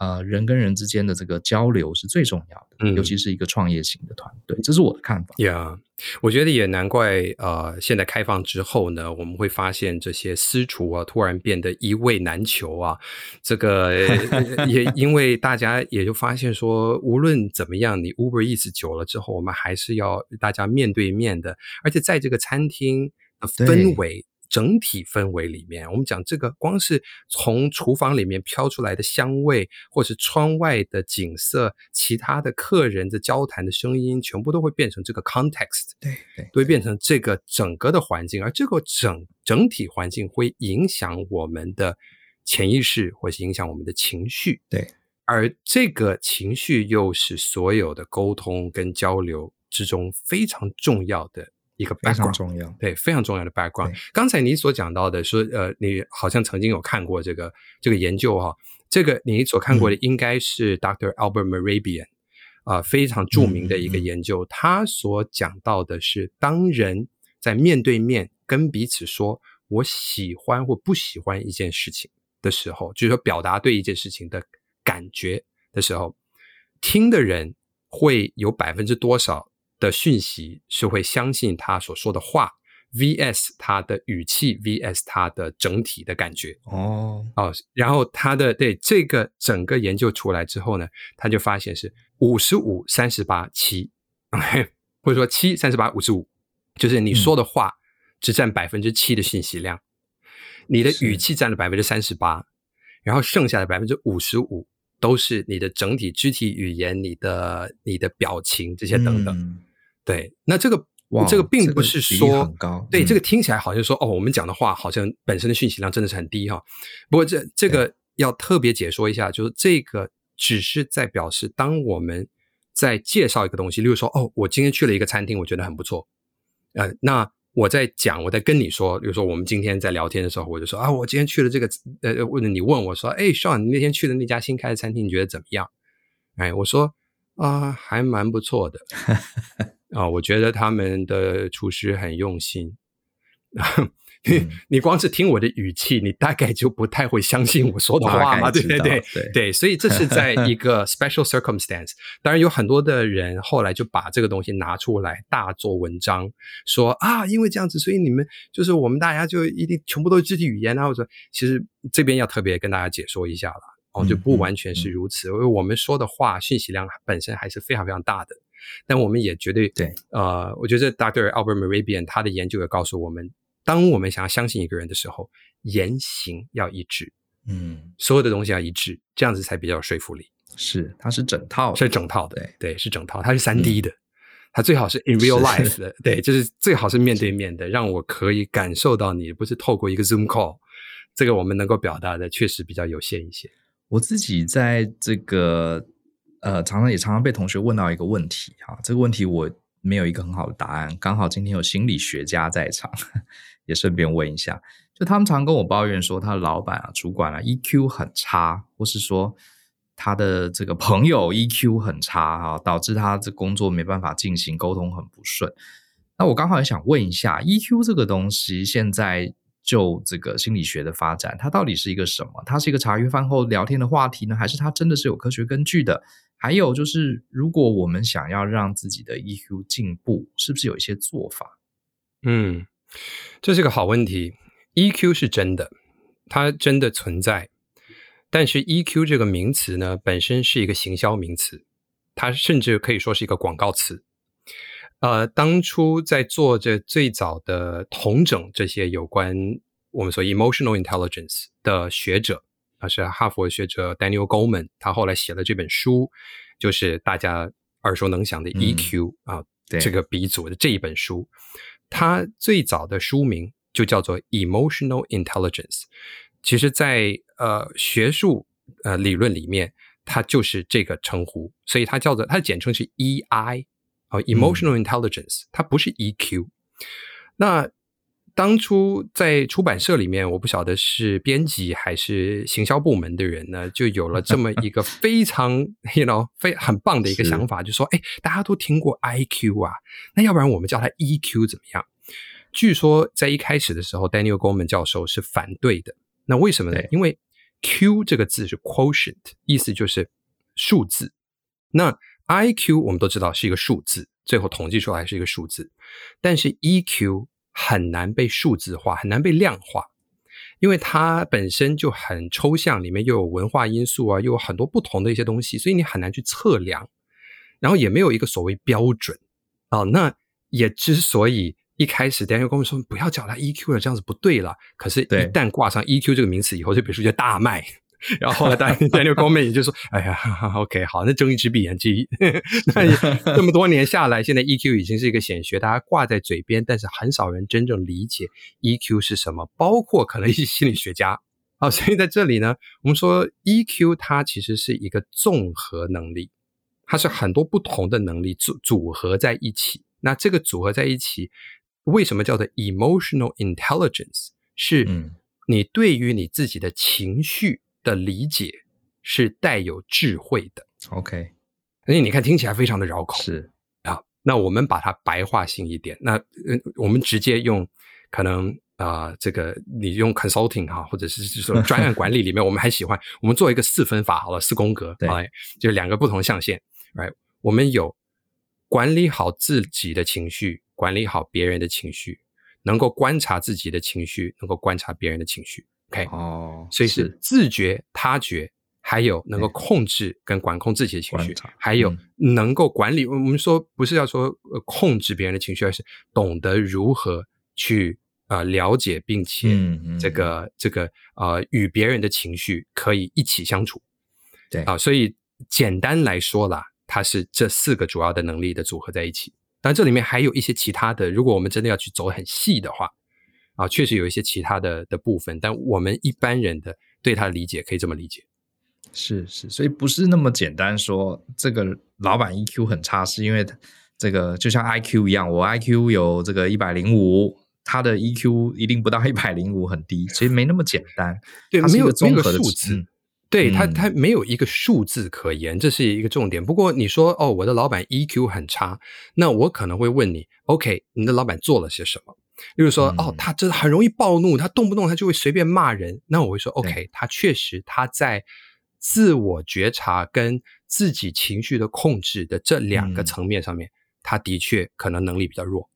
呃，人跟人之间的这个交流是最重要的，嗯，尤其是一个创业型的团队，这是我的看法。呀，yeah, 我觉得也难怪，呃，现在开放之后呢，我们会发现这些私厨啊，突然变得一味难求啊。这个也因为大家也就发现说，无论怎么样，你 Uber Eats 久了之后，我们还是要大家面对面的，而且在这个餐厅的氛围。整体氛围里面，我们讲这个，光是从厨房里面飘出来的香味，或是窗外的景色，其他的客人的交谈的声音，全部都会变成这个 context，对对，都会变成这个整个的环境，而这个整整体环境会影响我们的潜意识，或是影响我们的情绪，对，而这个情绪又是所有的沟通跟交流之中非常重要的。一个 background，非常重要，对，非常重要的 background。刚才你所讲到的说，呃，你好像曾经有看过这个这个研究哈，这个你所看过的应该是 Dr. Albert Mehrabian 啊，非常著名的一个研究。他所讲到的是，当人在面对面跟彼此说我喜欢或不喜欢一件事情的时候，就是说表达对一件事情的感觉的时候，听的人会有百分之多少的讯息是会相信他所说的话，vs 他的语气，vs 他的整体的感觉。哦哦，然后他的对这个整个研究出来之后呢，他就发现是五十五三十八七，或者说七三十八五十五，就是你说的话只占百分之七的信息量，嗯、你的语气占了百分之三十八，然后剩下的百分之五十五都是你的整体肢体语言、你的你的表情这些等等。嗯对，那这个哇这个并不是说，这个、很高对、嗯、这个听起来好像说哦，我们讲的话好像本身的讯息量真的是很低哈。不过这这个要特别解说一下，就是这个只是在表示，当我们在介绍一个东西，例如说哦，我今天去了一个餐厅，我觉得很不错。呃，那我在讲，我在跟你说，比如说我们今天在聊天的时候，我就说啊，我今天去了这个，呃，问你问我说，哎，Sean，你那天去的那家新开的餐厅，你觉得怎么样？哎，我说啊，还蛮不错的。啊、哦，我觉得他们的厨师很用心。你、你光是听我的语气，你大概就不太会相信我说的话嘛？对对对对对，所以这是在一 个 special circumstance。当然，有很多的人后来就把这个东西拿出来大做文章，说啊，因为这样子，所以你们就是我们大家就一定全部都是肢体语言啊。或者其实这边要特别跟大家解说一下了，哦，就不完全是如此，因为我们说的话信息量本身还是非常非常大的。但我们也绝对对，呃，我觉得 Dr. Albert Mehrabian 他的研究也告诉我们，当我们想要相信一个人的时候，言行要一致，嗯，所有的东西要一致，这样子才比较有说服力。是，它是整套，是整套的，对，对，是整套，它是三 D 的，它最好是 in real life 的，对，就是最好是面对面的，让我可以感受到你，不是透过一个 Zoom call，这个我们能够表达的确实比较有限一些。我自己在这个。呃，常常也常常被同学问到一个问题哈，这个问题我没有一个很好的答案。刚好今天有心理学家在场，也顺便问一下，就他们常跟我抱怨说，他的老板啊、主管啊，EQ 很差，或是说他的这个朋友 EQ 很差哈，导致他这工作没办法进行，沟通很不顺。那我刚好也想问一下，EQ 这个东西，现在就这个心理学的发展，它到底是一个什么？它是一个茶余饭后聊天的话题呢，还是它真的是有科学根据的？还有就是，如果我们想要让自己的 EQ 进步，是不是有一些做法？嗯，这是个好问题。EQ 是真的，它真的存在。但是 EQ 这个名词呢，本身是一个行销名词，它甚至可以说是一个广告词。呃，当初在做这最早的统整这些有关我们说 emotional intelligence 的学者，他是哈佛学者 Daniel Goleman，他后来写了这本书，就是大家耳熟能详的 EQ、嗯、啊，这个鼻祖的这一本书，它最早的书名就叫做 Emotional Intelligence。其实在，在呃学术呃理论里面，它就是这个称呼，所以它叫做它的简称是 EI。哦，emotional intelligence，它不是 EQ。那当初在出版社里面，我不晓得是编辑还是行销部门的人呢，就有了这么一个 非常，you know，非很棒的一个想法，就说，哎，大家都听过 IQ 啊，那要不然我们叫它 EQ 怎么样？据说在一开始的时候，Daniel Goleman 教授是反对的。那为什么呢？因为 Q 这个字是 quotient，意思就是数字。那 IQ 我们都知道是一个数字，最后统计出来是一个数字，但是 EQ 很难被数字化，很难被量化，因为它本身就很抽象，里面又有文化因素啊，又有很多不同的一些东西，所以你很难去测量，然后也没有一个所谓标准啊。那也之所以一开始 Daniel 跟我说不要叫它 EQ 了，这样子不对了，可是，一旦挂上 EQ 这个名词以后，这本书就大卖。然后后来，Daniel Goleman 也就说：“哎呀，OK，好，那睁一只闭眼睛。那也这么多年下来，现在 EQ 已经是一个显学，大家挂在嘴边，但是很少人真正理解 EQ 是什么，包括可能一些心理学家啊。所以在这里呢，我们说 EQ 它其实是一个综合能力，它是很多不同的能力组组合在一起。那这个组合在一起，为什么叫做 emotional intelligence？是你对于你自己的情绪。”的理解是带有智慧的，OK，所以你看听起来非常的绕口，是啊。那我们把它白话性一点，那嗯，我们直接用可能啊、呃，这个你用 consulting 哈，或者是说专案管理里面，我们还喜欢我们做一个四分法好了，四宫格，对，就两个不同象限，right？我们有管理好自己的情绪，管理好别人的情绪，能够观察自己的情绪，能够观察别人的情绪。OK，哦，所以是自觉、他觉，还有能够控制跟管控自己的情绪，还有能够管理。我们说不是要说呃控制别人的情绪，而是懂得如何去呃了解，并且这个、嗯嗯、这个呃与别人的情绪可以一起相处。对啊，所以简单来说啦，它是这四个主要的能力的组合在一起。当然，这里面还有一些其他的，如果我们真的要去走很细的话。啊，确实有一些其他的的部分，但我们一般人的对他的理解可以这么理解，是是，所以不是那么简单说这个老板 EQ 很差，是因为这个就像 IQ 一样，我 IQ 有这个一百零五，他的 EQ 一定不到一百零五，很低，所以没那么简单。对，它是一个综合的数字，嗯、对他他没有一个数字可言，这是一个重点。不过你说哦，我的老板 EQ 很差，那我可能会问你，OK，你的老板做了些什么？例如说，哦，他真的很容易暴怒，他动不动他就会随便骂人。那我会说，OK，他确实他在自我觉察跟自己情绪的控制的这两个层面上面，他的确可能能力比较弱。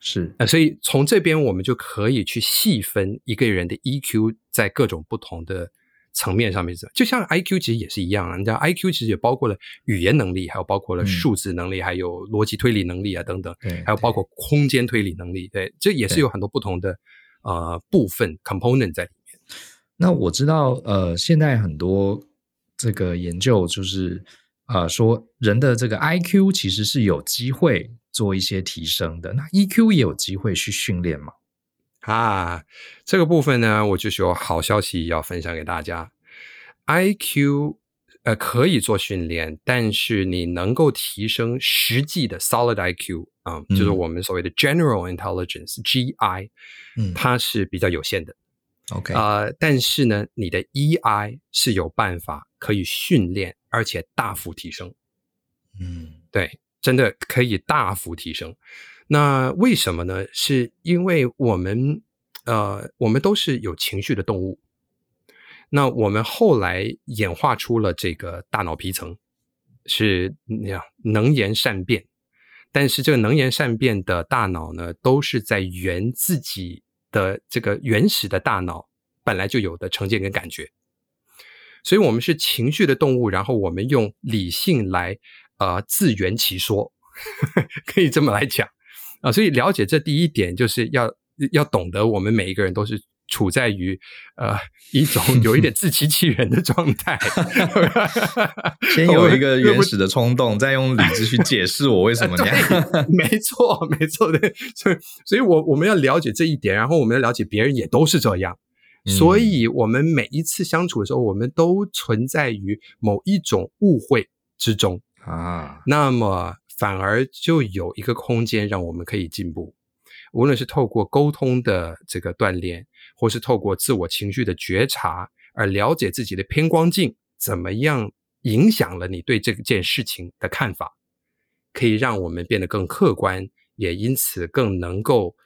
是，呃所以从这边我们就可以去细分一个人的 EQ 在各种不同的。层面上面是，就像 IQ 其实也是一样啊。你知道 IQ 其实也包括了语言能力，还有包括了数字能力，嗯、还有逻辑推理能力啊等等，还有包括空间推理能力。对，这也是有很多不同的呃部分 component 在里面。那我知道，呃，现在很多这个研究就是呃说人的这个 IQ 其实是有机会做一些提升的。那 EQ 也有机会去训练吗？啊，这个部分呢，我就是有好消息要分享给大家。IQ 呃可以做训练，但是你能够提升实际的 solid IQ 啊、嗯，就是我们所谓的 general intelligence GI，嗯，它是比较有限的。OK，呃，但是呢，你的 EI 是有办法可以训练，而且大幅提升。嗯，对，真的可以大幅提升。那为什么呢？是因为我们呃，我们都是有情绪的动物。那我们后来演化出了这个大脑皮层，是那样能言善辩。但是这个能言善辩的大脑呢，都是在圆自己。的这个原始的大脑本来就有的成见跟感觉，所以我们是情绪的动物，然后我们用理性来呃自圆其说，可以这么来讲啊。所以了解这第一点，就是要要懂得我们每一个人都是。处在于呃一种 有一点自欺欺人的状态，先有一个原始的冲动，再用理智去解释我为什么这样。没错，没错，对，所以，所以我我们要了解这一点，然后我们要了解别人也都是这样，所以我们每一次相处的时候，我们都存在于某一种误会之中啊，那么反而就有一个空间让我们可以进步，无论是透过沟通的这个锻炼。或是透过自我情绪的觉察而了解自己的偏光镜怎么样影响了你对这件事情的看法，可以让我们变得更客观，也因此更能够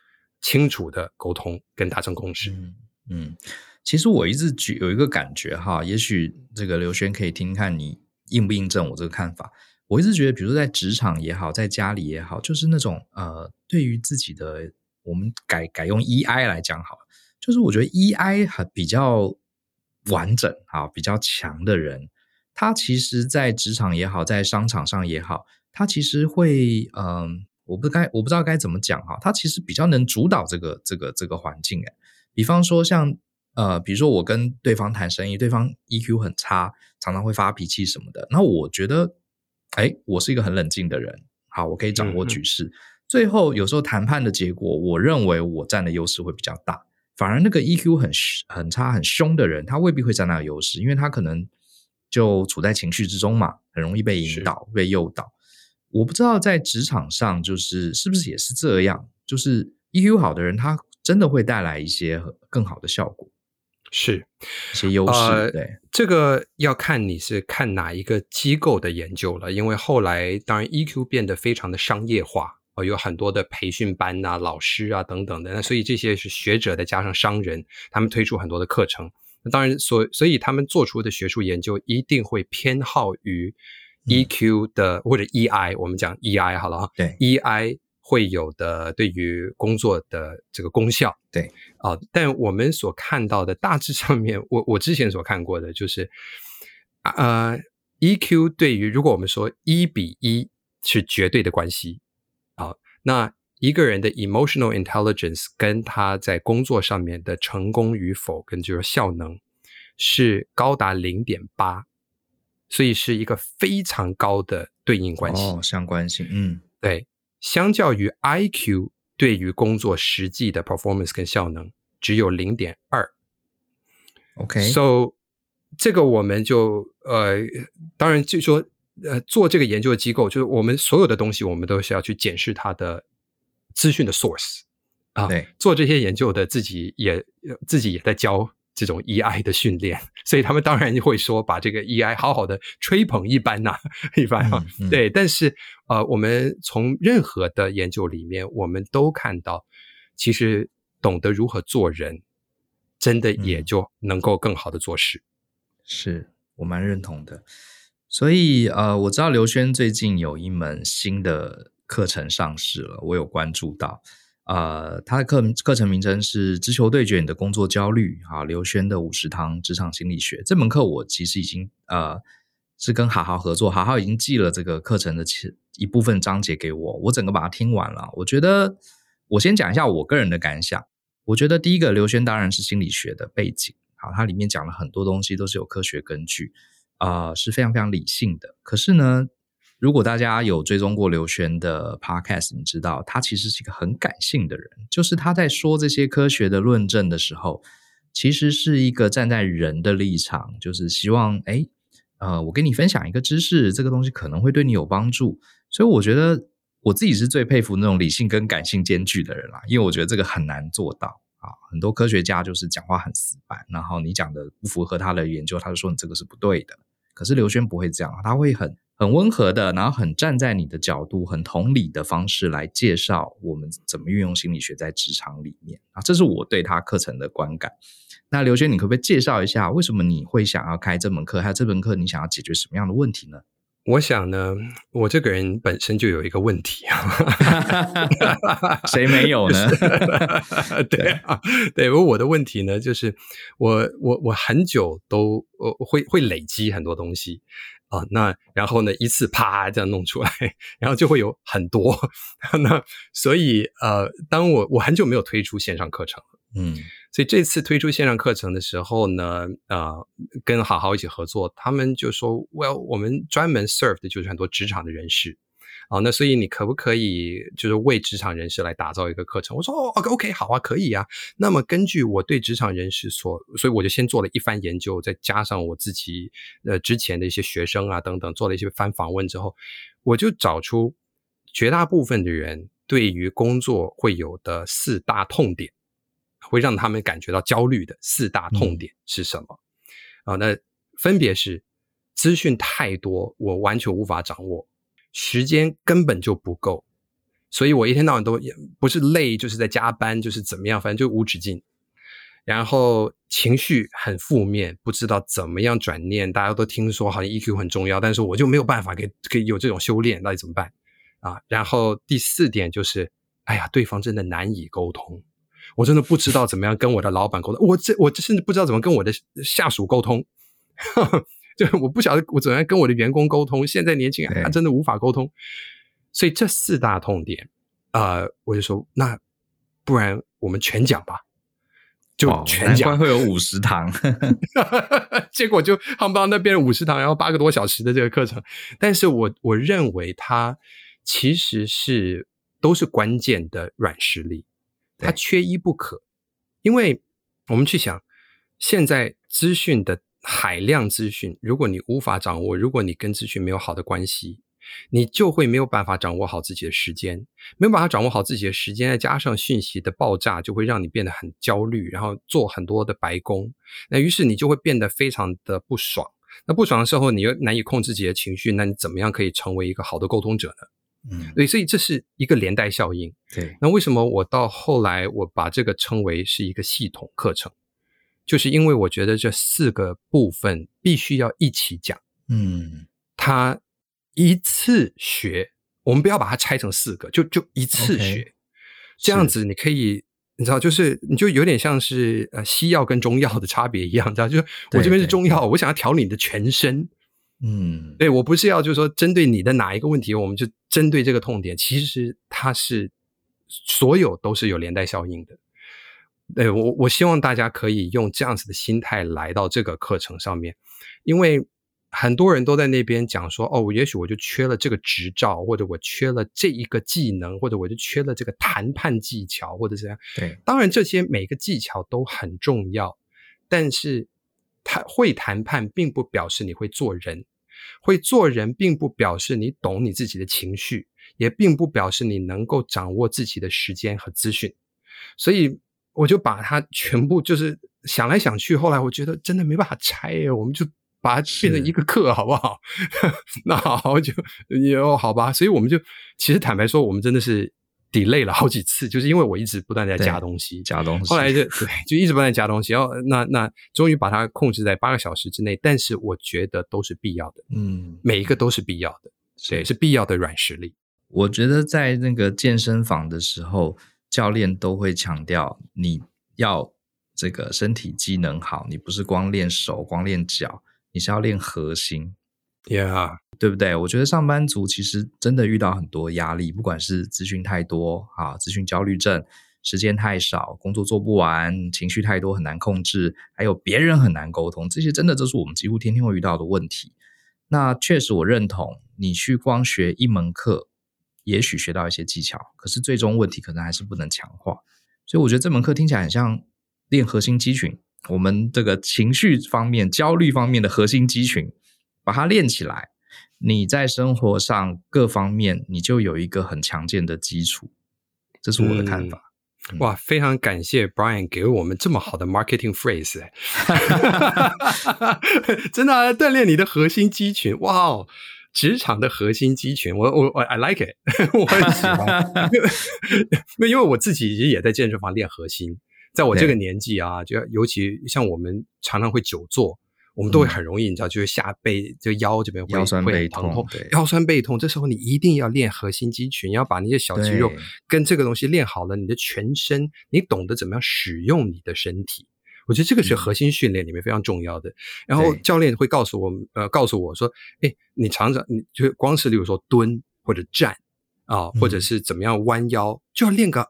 清楚的沟通跟达成共识。嗯，嗯，其实我一直举有一个感觉哈，也许这个刘轩可以听看你印不印证我这个看法。我一直觉得，比如说在职场也好，在家里也好，就是那种呃，对于自己的，我们改改用 EI 来讲好了。就是我觉得 EI 很比较完整啊，比较强的人，他其实，在职场也好，在商场上也好，他其实会，嗯，我不该，我不知道该怎么讲哈，他其实比较能主导这个这个这个环境诶。比方说像，呃，比如说我跟对方谈生意，对方 EQ 很差，常常会发脾气什么的，那我觉得，哎，我是一个很冷静的人，好，我可以掌握局势，最后有时候谈判的结果，我认为我占的优势会比较大。反而那个 EQ 很很差、很凶的人，他未必会占那个优势，因为他可能就处在情绪之中嘛，很容易被引导、被诱导。我不知道在职场上，就是是不是也是这样？就是 EQ 好的人，他真的会带来一些更好的效果，是一些优势。呃、对，这个要看你是看哪一个机构的研究了，因为后来当然 EQ 变得非常的商业化。有很多的培训班啊、老师啊等等的，那所以这些是学者再加上商人，他们推出很多的课程。那当然，所所以他们做出的学术研究一定会偏好于 EQ 的、嗯、或者 EI，我们讲 EI 好了哈，对 EI 会有的对于工作的这个功效，对啊、呃。但我们所看到的大致上面，我我之前所看过的就是，呃，EQ 对于如果我们说一比一是绝对的关系。啊那一个人的 emotional intelligence 跟他在工作上面的成功与否，跟就是效能是高达零点八，所以是一个非常高的对应关系。哦，相关性，嗯，对。相较于 IQ 对于工作实际的 performance 跟效能只有零点二。OK，so 这个我们就呃，当然就说。呃，做这个研究的机构，就是我们所有的东西，我们都是要去检视它的资讯的 source 啊。对，做这些研究的自己也自己也在教这种 EI 的训练，所以他们当然会说把这个 EI 好好的吹捧一番呐、啊，一番啊。嗯嗯、对，但是呃，我们从任何的研究里面，我们都看到，其实懂得如何做人，真的也就能够更好的做事。嗯、是我蛮认同的。所以，呃，我知道刘轩最近有一门新的课程上市了，我有关注到。呃，他的课课程名称是《直球对决你的工作焦虑》啊，刘轩的五十堂职场心理学。这门课我其实已经呃是跟好好合作，好好已经寄了这个课程的其一部分章节给我，我整个把它听完了。我觉得，我先讲一下我个人的感想。我觉得第一个，刘轩当然是心理学的背景，好，它里面讲了很多东西都是有科学根据。啊、是非常非常理性的。可是呢，如果大家有追踪过刘轩的 podcast，你知道他其实是一个很感性的人。就是他在说这些科学的论证的时候，其实是一个站在人的立场，就是希望，哎，呃，我跟你分享一个知识，这个东西可能会对你有帮助。所以我觉得我自己是最佩服那种理性跟感性兼具的人啦，因为我觉得这个很难做到。啊，很多科学家就是讲话很死板，然后你讲的不符合他的研究，他就说你这个是不对的。可是刘轩不会这样，他会很很温和的，然后很站在你的角度，很同理的方式来介绍我们怎么运用心理学在职场里面啊，这是我对他课程的观感。那刘轩，你可不可以介绍一下，为什么你会想要开这门课？还有这门课你想要解决什么样的问题呢？我想呢，我这个人本身就有一个问题啊 谁没有呢？对啊，对，我的问题呢，就是我我我很久都呃会会累积很多东西啊，那然后呢一次啪这样弄出来，然后就会有很多，那所以呃，当我我很久没有推出线上课程了，嗯。所以这次推出线上课程的时候呢，呃，跟好好一起合作，他们就说，Well，我们专门 serve 的就是很多职场的人士，啊，那所以你可不可以就是为职场人士来打造一个课程？我说，哦，OK，好啊，可以啊。那么根据我对职场人士所，所以我就先做了一番研究，再加上我自己呃之前的一些学生啊等等，做了一些番访问之后，我就找出绝大部分的人对于工作会有的四大痛点。会让他们感觉到焦虑的四大痛点是什么？啊、嗯，那分别是资讯太多，我完全无法掌握；时间根本就不够，所以我一天到晚都也不是累，就是在加班，就是怎么样，反正就无止境。然后情绪很负面，不知道怎么样转念。大家都听说好像 EQ 很重要，但是我就没有办法给给有这种修炼，到底怎么办啊？然后第四点就是，哎呀，对方真的难以沟通。我真的不知道怎么样跟我的老板沟通，我这我甚至不知道怎么跟我的下属沟通，就我不晓得我怎样跟我的员工沟通。现在年轻人他真的无法沟通，所以这四大痛点，呃，我就说那不然我们全讲吧，就全讲。会有五十堂，结果就夯不到那边五十堂，然后八个多小时的这个课程。但是我我认为它其实是都是关键的软实力。它缺一不可，因为我们去想，现在资讯的海量资讯，如果你无法掌握，如果你跟资讯没有好的关系，你就会没有办法掌握好自己的时间，没有办法掌握好自己的时间，再加上讯息的爆炸，就会让你变得很焦虑，然后做很多的白工，那于是你就会变得非常的不爽。那不爽的时候，你又难以控制自己的情绪，那你怎么样可以成为一个好的沟通者呢？嗯，对，所以这是一个连带效应。对，那为什么我到后来我把这个称为是一个系统课程？就是因为我觉得这四个部分必须要一起讲。嗯，他一次学，我们不要把它拆成四个，就就一次学，Okay. 这样子你可以，你知道，就是你就有点像是呃西药跟中药的差别一样，知道？就是我这边是中药，对对对，我想要调理你的全身。嗯，对，我不是要就是说针对你的哪一个问题，我们就针对这个痛点。其实它是所有都是有连带效应的。对，我我希望大家可以用这样子的心态来到这个课程上面，因为很多人都在那边讲说，哦，也许我就缺了这个执照，或者我缺了这一个技能，或者我就缺了这个谈判技巧，或者怎样。对，当然这些每个技巧都很重要，但是。他会谈判，并不表示你会做人；会做人，并不表示你懂你自己的情绪，也并不表示你能够掌握自己的时间和资讯。所以，我就把它全部就是想来想去，后来我觉得真的没办法拆耶，我们就把它变成一个课，好不好？那好，就也好吧。所以，我们就其实坦白说，我们真的是。delay 了好几次，就是因为我一直不断在加东西，加东西。后来就对，就一直不断加东西，然后那那终于把它控制在八个小时之内。但是我觉得都是必要的，嗯，每一个都是必要的，对，是必要的软实力。我觉得在那个健身房的时候，教练都会强调你要这个身体机能好，你不是光练手、光练脚，你是要练核心。Yeah，对不对？我觉得上班族其实真的遇到很多压力，不管是资讯太多啊，资讯焦虑症，时间太少，工作做不完，情绪太多很难控制，还有别人很难沟通，这些真的都是我们几乎天天会遇到的问题。那确实我认同，你去光学一门课，也许学到一些技巧，可是最终问题可能还是不能强化。所以我觉得这门课听起来很像练核心肌群，我们这个情绪方面、焦虑方面的核心肌群。把它练起来，你在生活上各方面你就有一个很强健的基础，这是我的看法。嗯、哇，非常感谢 Brian 给我们这么好的 marketing phrase，真的、啊、锻炼你的核心肌群，哇哦，职场的核心肌群，我我我 I like it，我很喜欢，因为我自己也在健身房练核心，在我这个年纪啊，就尤其像我们常常会久坐。我们都会很容易，你知道，就是下背就腰这边会腰酸背痛，痛，腰酸背痛。这时候你一定要练核心肌群，要把那些小肌肉跟这个东西练好了，你的全身，你懂得怎么样使用你的身体。我觉得这个是核心训练里面非常重要的。然后教练会告诉我，呃，告诉我说，哎，你常常你就光是例如说蹲或者站啊，或者是怎么样弯腰，就要练个。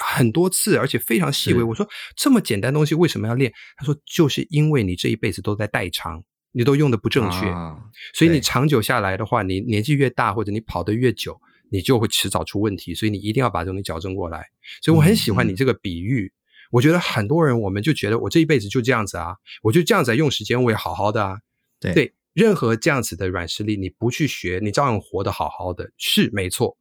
很多次，而且非常细微。我说这么简单的东西为什么要练？他说就是因为你这一辈子都在代偿，你都用的不正确，啊、所以你长久下来的话，你年纪越大或者你跑得越久，你就会迟早出问题。所以你一定要把这东西矫正过来。所以我很喜欢你这个比喻。我觉得很多人我们就觉得我这一辈子就这样子啊，我就这样子用时间，我也好好的啊。对，对，任何这样子的软实力，你不去学，你照样活得好好的，是没错。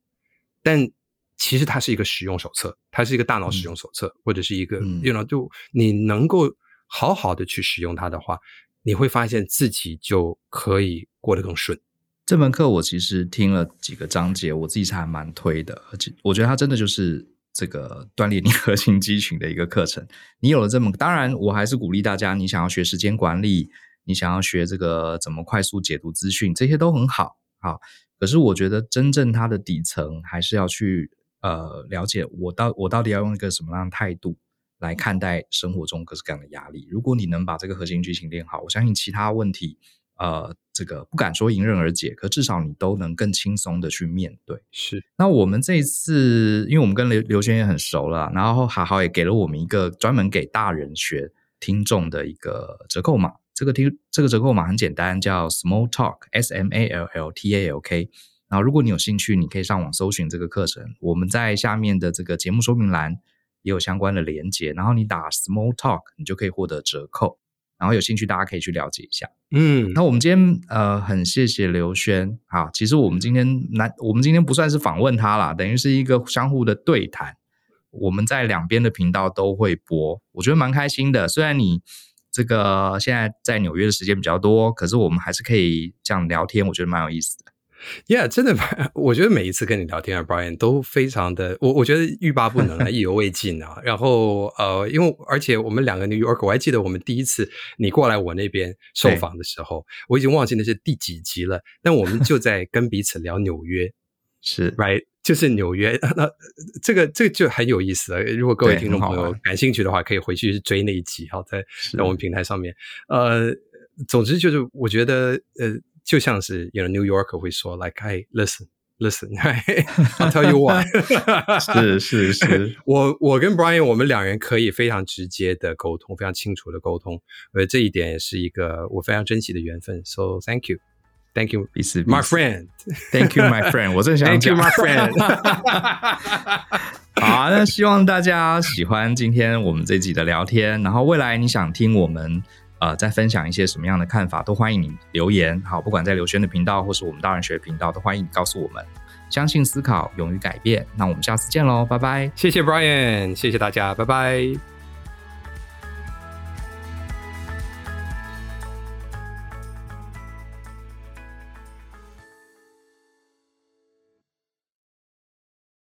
但其实它是一个使用手册，它是一个大脑使用手册，嗯、或者是一个，you know，就你能够好好的去使用它的话，你会发现自己就可以过得更顺。这门课我其实听了几个章节，我自己是还蛮推的，而且我觉得它真的就是这个锻炼你核心肌群的一个课程。你有了这么，当然我还是鼓励大家，你想要学时间管理，你想要学这个怎么快速解读资讯，这些都很好，好。可是我觉得真正它的底层还是要去。呃，了解我到我到底要用一个什么样的态度来看待生活中各式各样的压力。如果你能把这个核心剧情练好，我相信其他问题，呃，这个不敢说迎刃而解，可至少你都能更轻松的去面对。是。那我们这一次，因为我们跟刘刘轩也很熟了，然后好好也给了我们一个专门给大人学听众的一个折扣码。这个听这个折扣码很简单，叫 Small Talk，S M A L L T A L K。然后，如果你有兴趣，你可以上网搜寻这个课程。我们在下面的这个节目说明栏也有相关的连接。然后你打 “small talk”，你就可以获得折扣。然后有兴趣，大家可以去了解一下。嗯，那我们今天呃，很谢谢刘轩。啊，其实我们今天难，我们今天不算是访问他啦，等于是一个相互的对谈。我们在两边的频道都会播，我觉得蛮开心的。虽然你这个现在在纽约的时间比较多，可是我们还是可以这样聊天，我觉得蛮有意思的。Yeah，真的，我觉得每一次跟你聊天啊，Brian 都非常的，我我觉得欲罢不能啊，意犹未尽啊。然后呃，因为而且我们两个 New York，我还记得我们第一次你过来我那边受访的时候，我已经忘记那是第几集了。但我们就在跟彼此聊纽约，是 Right，就是纽约。那这个这个就很有意思了。如果各位听众朋友感兴趣的话，可以回去追那一集，好，在在我们平台上面。呃，总之就是我觉得呃。就像是有 you know, New Yorker 会说，like hey listen listen I'll tell you what 是是是，我我跟 Brian 我们两人可以非常直接的沟通，非常清楚的沟通，呃，这一点也是一个我非常珍惜的缘分。So thank you, thank you, 彼此 my friend, thank you, my friend。我正想讲 thank you, my friend。好啊，那希望大家喜欢今天我们这集的聊天，然后未来你想听我们。呃，再分享一些什么样的看法，都欢迎你留言。好，不管在刘轩的频道，或是我们大人学频道，都欢迎你告诉我们。相信思考，勇于改变。那我们下次见喽，拜拜。谢谢 Brian，谢谢大家，拜拜。